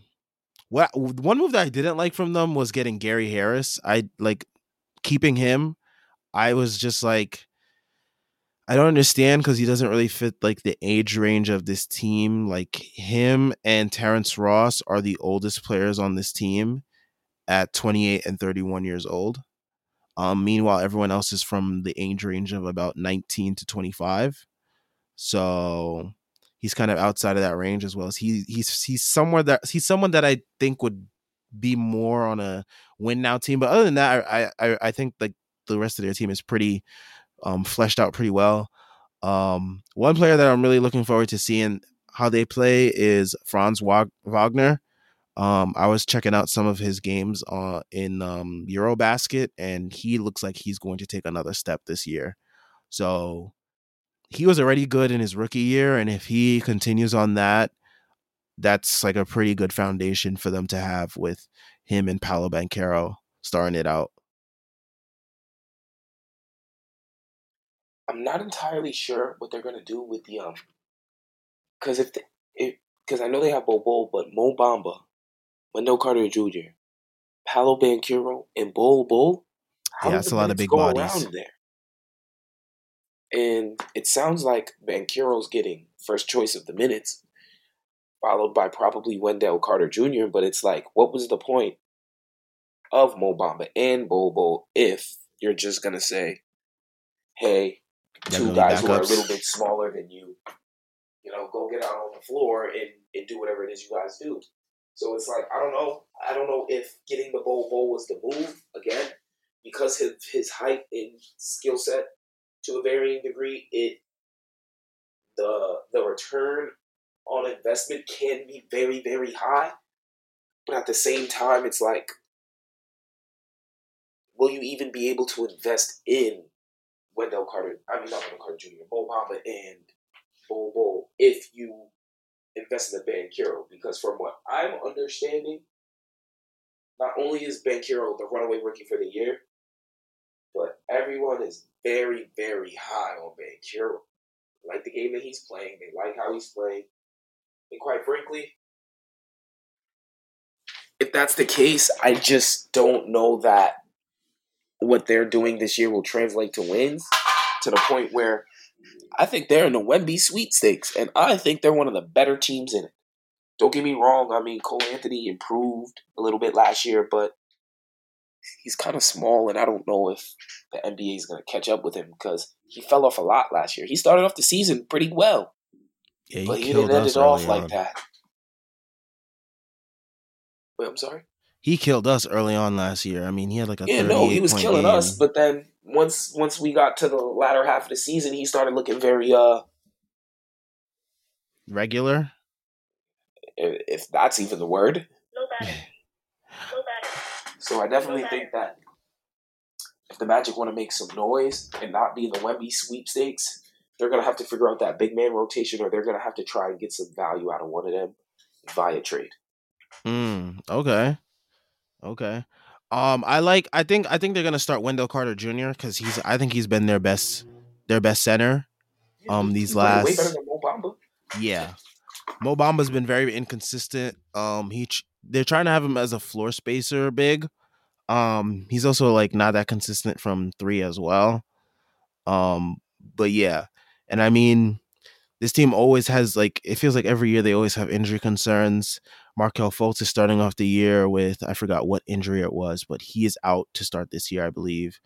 what one move that I didn't like from them was getting Gary Harris. I like keeping him. I was just like I don't understand because he doesn't really fit like the age range of this team. Like him and Terrence Ross are the oldest players on this team at 28 and 31 years old. Um, meanwhile, everyone else is from the age range of about 19 to 25. So he's kind of outside of that range as well as he he's he's somewhere that he's someone that I think would be more on a win now team. But other than that, I I I think like the rest of their team is pretty um fleshed out pretty well. Um, one player that I'm really looking forward to seeing how they play is Franz Wagner. Um, I was checking out some of his games uh, in um, Eurobasket, and he looks like he's going to take another step this year. So he was already good in his rookie year, and if he continues on that, that's like a pretty good foundation for them to have with him and Paolo Banchero starting it out. I'm not entirely sure what they're gonna do with the um, because if if because I know they have Bol Bol, but Mo Bamba, Wendell Carter Jr., Paolo Banchero, and Bol Bol. Yeah, that's a lot of big bodies. there? And it sounds like Banchero's getting first choice of the minutes, followed by probably Wendell Carter Jr. But it's like, what was the point of Mo Bamba and Bol Bol if you're just gonna say, "Hey, two guys who are a little bit smaller than you, you know, go get out on the floor and, and do whatever it is you guys do." So it's like I don't know. I don't know if getting the Bol Bol was the move again because his his height and skill set to a varying degree, it the the return on investment can be very very high, but at the same time, it's like, will you even be able to invest in Wendell Carter? I mean, not Wendell Carter Jr., Mo Bamba and Bol Bol if you invest in the Banchero? Because from what I'm understanding, not only is Banchero the runaway rookie for the year, but everyone is very, very high on Banchero. Like the game that he's playing, they like how he's playing. And quite frankly, if that's the case, I just don't know that what they're doing this year will translate to wins to the point where I think they're in the Wemby sweepstakes, and I think they're one of the better teams in it. Don't get me wrong. I mean, Cole Anthony improved a little bit last year, but he's kind of small, and I don't know if the NBA is going to catch up with him because he fell off a lot last year. He started off the season pretty well, Yeah, he but he didn't end it off early like that. Wait, I'm sorry. He killed us early on last year. I mean, he had like a Yeah, no, he was killing game. us, but then once once we got to the latter half of the season, he started looking very uh, regular. i- if that's even the word. No better. <laughs> No better. So I definitely think that if the Magic want to make some noise and not be in the Wemby sweepstakes, they're gonna have to figure out that big man rotation, or they're gonna have to try and get some value out of one of them via trade. Mm, okay. Okay. Um, I like. I think. I think they're gonna start Wendell Carter Jr. because he's. I think he's been their best. Their best center. Um, these He's playing way last- better than Mo Bamba. Yeah. Mo Bamba's been very inconsistent. Um, he they're trying to have him as a floor spacer big. Um, he's also like not that consistent from three as well. Um, but yeah, and I mean, this team always has like it feels like every year they always have injury concerns. Markelle Fultz is starting off the year with I forgot what injury it was, but he is out to start this year, I believe.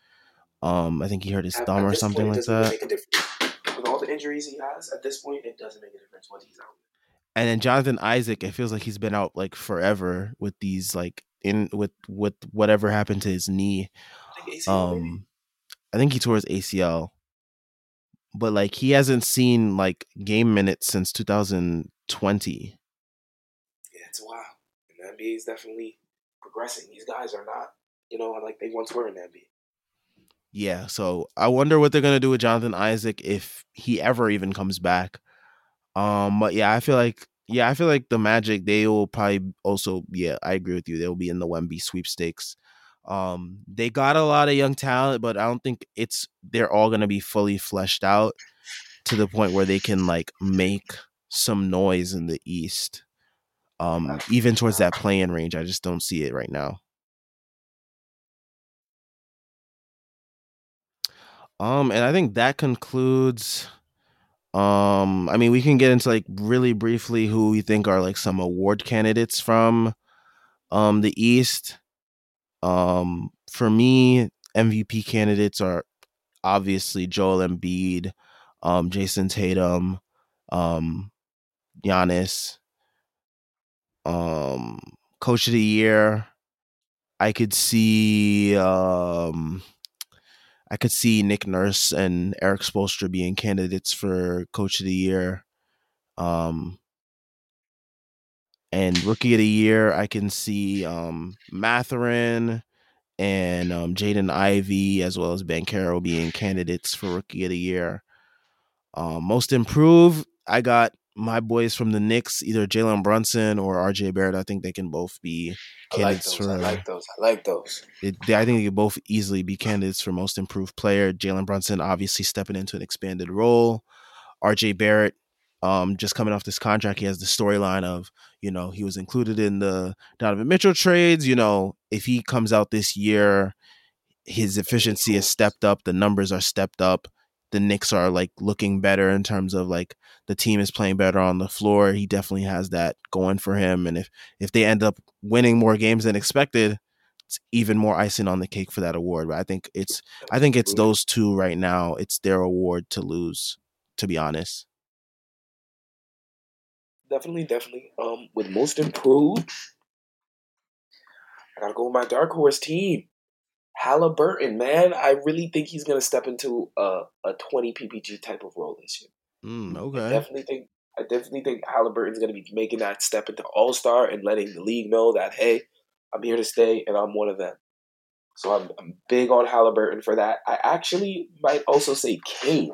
Um, I think he hurt his At- thumb at or something point, like that. Make a difference. With all the injuries he has at this point, it doesn't make a difference what he's out. and then Jonathan Isaac, it feels like he's been out like forever with these like in with with whatever happened to his knee. I think ACL, maybe? Um, I think he tore his ACL, but like he hasn't seen like game minutes since 2020. Wild. And the NBA is definitely progressing. These guys are not, you know, like they once were in the NBA. Yeah, so I wonder what they're gonna do with Jonathan Isaac if he ever even comes back. Um, but yeah, I feel like yeah, I feel like the Magic they will probably also yeah, I agree with you. They'll be in the Wemby sweepstakes. Um, they got a lot of young talent, but I don't think it's they're all gonna be fully fleshed out to the point where they can like make some noise in the East. Um, even towards that play-in range, I just don't see it right now. Um, and I think that concludes. Um, I mean, we can get into like really briefly who we think are like some award candidates from um the East. Um, for me, MVP candidates are obviously Joel Embiid, um, Jayson Tatum, um, Giannis, um, Coach of the Year. I could see um I could see Nick Nurse and Erik Spoelstra being candidates for Coach of the Year. Um, and Rookie of the Year, I can see um, Mathurin and um, Jaden Ivey as well as Banchero being candidates for Rookie of the Year. Um, most improved, I got my boys from the Knicks, either Jalen Brunson or RJ Barrett. I think they can both be I like candidates those. for. I like those. I like those. It, they, I think they could both easily be candidates for most improved player. Jalen Brunson obviously stepping into an expanded role. RJ Barrett, um, just coming off this contract, he has the storyline of you know he was included in the Donovan Mitchell trades. You know, if he comes out this year, his efficiency has stepped up. The numbers are stepped up. The Knicks are like looking better in terms of like the team is playing better on the floor. He definitely has that going for him. And if if they end up winning more games than expected, it's even more icing on the cake for that award. But I think it's I think it's those two right now. It's their award to lose, to be honest. Definitely, definitely. Um, with most improved, I gotta go with my dark horse team. Halliburton, man, I really think he's gonna step into a, a twenty PPG type of role this year. Mm, I okay. definitely think I definitely think Halliburton's gonna be making that step into All Star and letting the league know that hey, I'm here to stay and I'm one of them. So I'm, I'm big on Halliburton for that. I actually might also say Cade.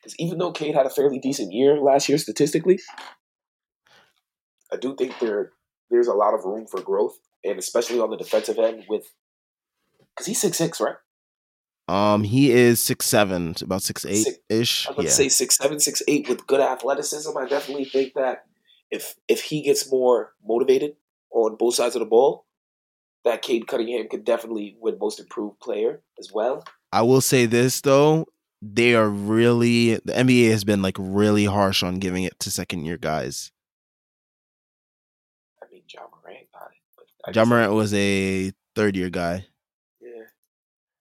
Because even though Cade had a fairly decent year last year statistically, I do think there there's a lot of room for growth, and especially on the defensive end with because he's six six, right? Um, he is six seven, about six eight ish. I would Yeah. say six seven, six eight with good athleticism. I definitely think that if if he gets more motivated on both sides of the ball, that Cade Cunningham could definitely win Most Improved Player as well. I will say this though, they are really the NBA has been like really harsh on giving it to second year guys. I mean, Ja Morant got it. But Ja Morant was a third year guy.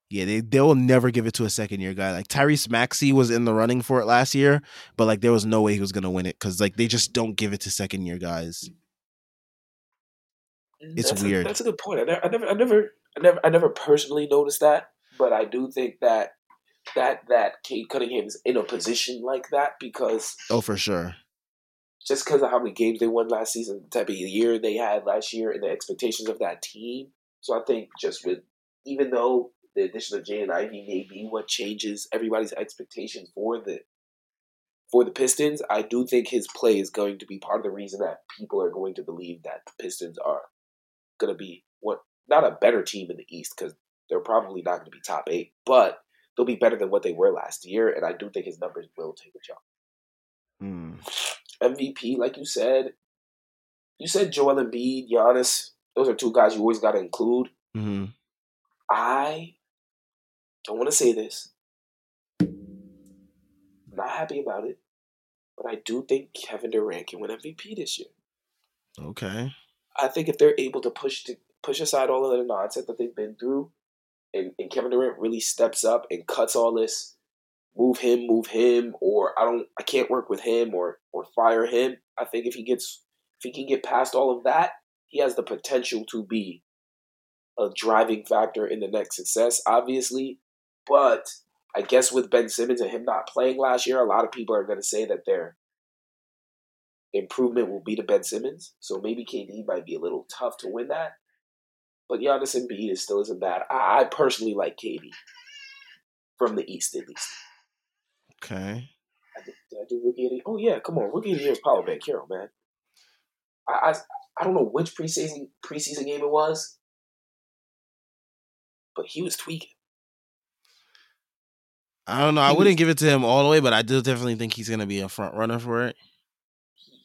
Yeah. They they will never give it to a second year guy. Like Tyrese Maxey was in the running for it last year, but like there was no way he was gonna win it because like they just don't give it to second year guys. It's That's a- weird. that's a good point. I never, I never, I never, I never, I never personally noticed that, but I do think that that that Cade Cunningham is in a position like that because Oh, for sure. just because of how many games they won last season, the type of year they had last year, and the expectations of that team. So I think just with even though the addition of Jaden Ivey may be what changes everybody's expectations for the for the Pistons, I do think his play is going to be part of the reason that people are going to believe that the Pistons are going to be what not a better team in the East because they're probably not going to be top eight, but they'll be better than what they were last year, and I do think his numbers will take a jump. Hmm. MVP, like you said, you said Joel Embiid, Giannis. Those are two guys you always got to include. hmm I don't want to say this. Not happy about it, but I do think Kevin Durant can win MVP this year. Okay. I think if they're able to push to push aside all of the nonsense that they've been through, and, and Kevin Durant really steps up and cuts all this, move him, move him, or I don't, I can't work with him, or or fire him. I think if he gets, if he can get past all of that, he has the potential to be a driving factor in the Nets' success. Obviously, but I guess with Ben Simmons and him not playing last year, a lot of people are going to say that their improvement will be to Ben Simmons. So maybe KD might be a little tough to win that. But Giannis Embiid is still isn't bad. I, I personally like KD from the East at least. Okay. I did, did I do rookie of the Oh yeah, come on, rookie of the year is Paolo Banchero, man. I, I I don't know which preseason preseason game it was, but he was tweaking. I don't know. I wouldn't give it to him all the way, but I do definitely think he's gonna be a front runner for it.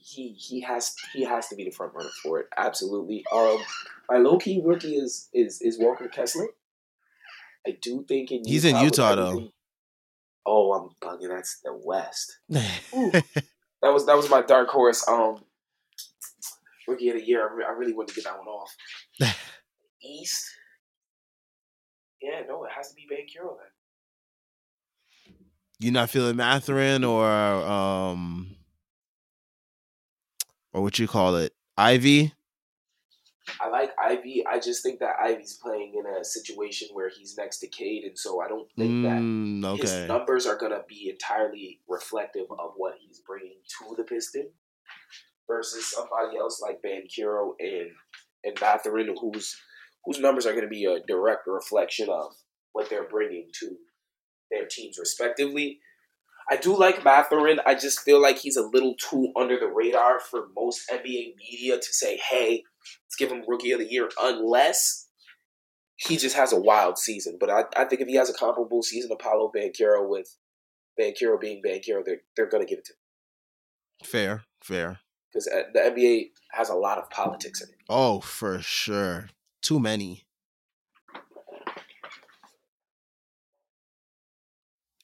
he he has he has to be the front runner for it. Absolutely. Um, my low key rookie is is is Walker Kessler. I do think in He's in Utah, though. Oh, I'm bugging. That's the West. <laughs> That was that was my dark horse. Um, rookie of the year. I, re- I really wanted to get that one off. <laughs> East. Yeah, no, it has to be Van then. You not feeling Mathurin or um or what you call it, Ivey? I like Ivey. I just think that Ivey's playing in a situation where he's next to Cade, and so I don't think that Mm, his numbers are going to be entirely reflective of what he's bringing to the Piston versus somebody else like Banchero and and Mathurin, whose whose numbers are going to be a direct reflection of what they're bringing to their teams respectively. I do like Mathurin. I just feel like he's a little too under the radar for most NBA media to say, "Hey, let's give him Rookie of the Year," unless he just has a wild season. But I, I think if he has a comparable season to Paolo Banchero with Banchero being Banchero, they're, they're going to give it to him. Fair, fair. Because uh, the NBA has a lot of politics in it. Oh, for sure. Too many.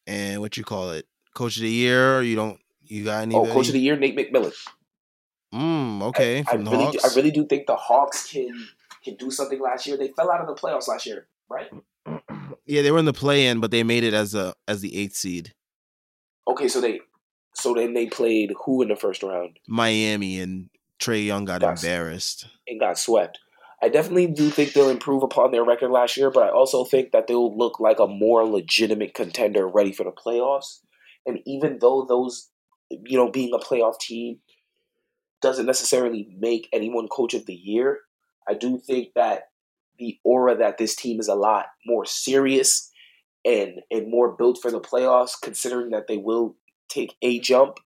And what you call it? Coach of the year? You don't you got any? Oh, Coach of the Year, Nate McMillan. Mm, okay, I, from I really, Hawks. Do, I really do think the Hawks can can do something last year. They fell out of the playoffs last year, right? yeah, they were in the play in, but they made it as a as the eighth seed. Okay, so they so then they played who in the first round Miami and Trae Young got That's- embarrassed. and got swept. I definitely do think they'll improve upon their record last year, but I also think that they'll look like a more legitimate contender ready for the playoffs. And even though those, you know, being a playoff team doesn't necessarily make anyone coach of the year, I do think that the aura that this team is a lot more serious and and more built for the playoffs, considering that they will take a jump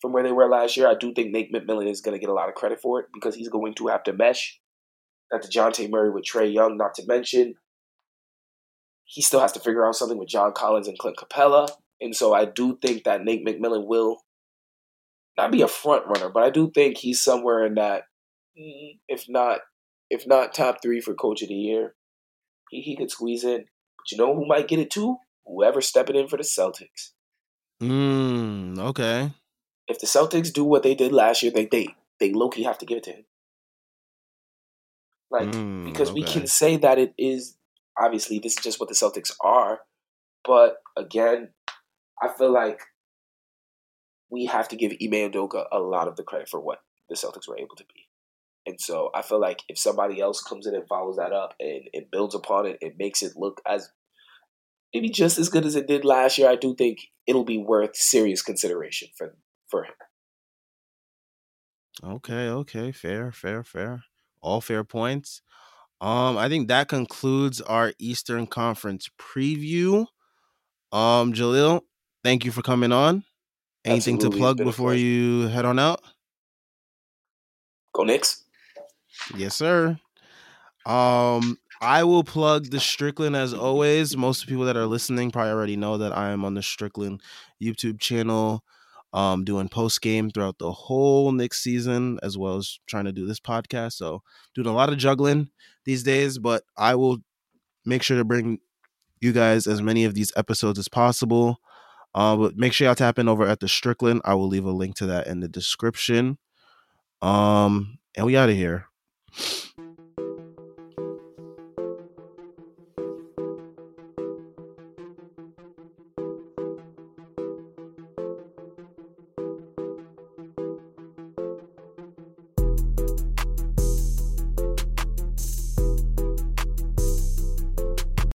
from where they were last year. I do think Nate McMillan is going to get a lot of credit for it because he's going to have to mesh that Dejounte Murray with Trae Young, not to mention he still has to figure out something with John Collins and Clint Capela. And so I do think that Nate McMillan will not be a front runner, but I do think he's somewhere in that, mm, if not if not top three for coach of the year. He he could squeeze in. But you know who might get it too? Whoever's stepping in for the Celtics. Mm, okay. If the Celtics do what they did last year, they they they low key have to give it to him. Like Mm, because we can say that it is obviously this is just what the Celtics are, but again, I feel like we have to give Ime Udoka a lot of the credit for what the Celtics were able to be. And so I feel like if somebody else comes in and follows that up and, and builds upon it and makes it look as maybe just as good as it did last year, I do think it'll be worth serious consideration for for him. Okay, okay, fair, fair, fair. All fair points. Um, I think that concludes our Eastern Conference preview. Um, Jalil, thank you for coming on. Anything Absolutely, to plug before you head on out? Go Knicks. Yes, sir. Um, I will plug the Strickland as always. Most people that are listening probably already know that I am on the Strickland YouTube channel, um, doing post game throughout the whole Knicks season, as well as trying to do this podcast. So doing a lot of juggling these days, but I will make sure to bring you guys as many of these episodes as possible. Uh, but make sure y'all tap in over at the Strickland. I will leave a link to that in the description. Um, and we out of here.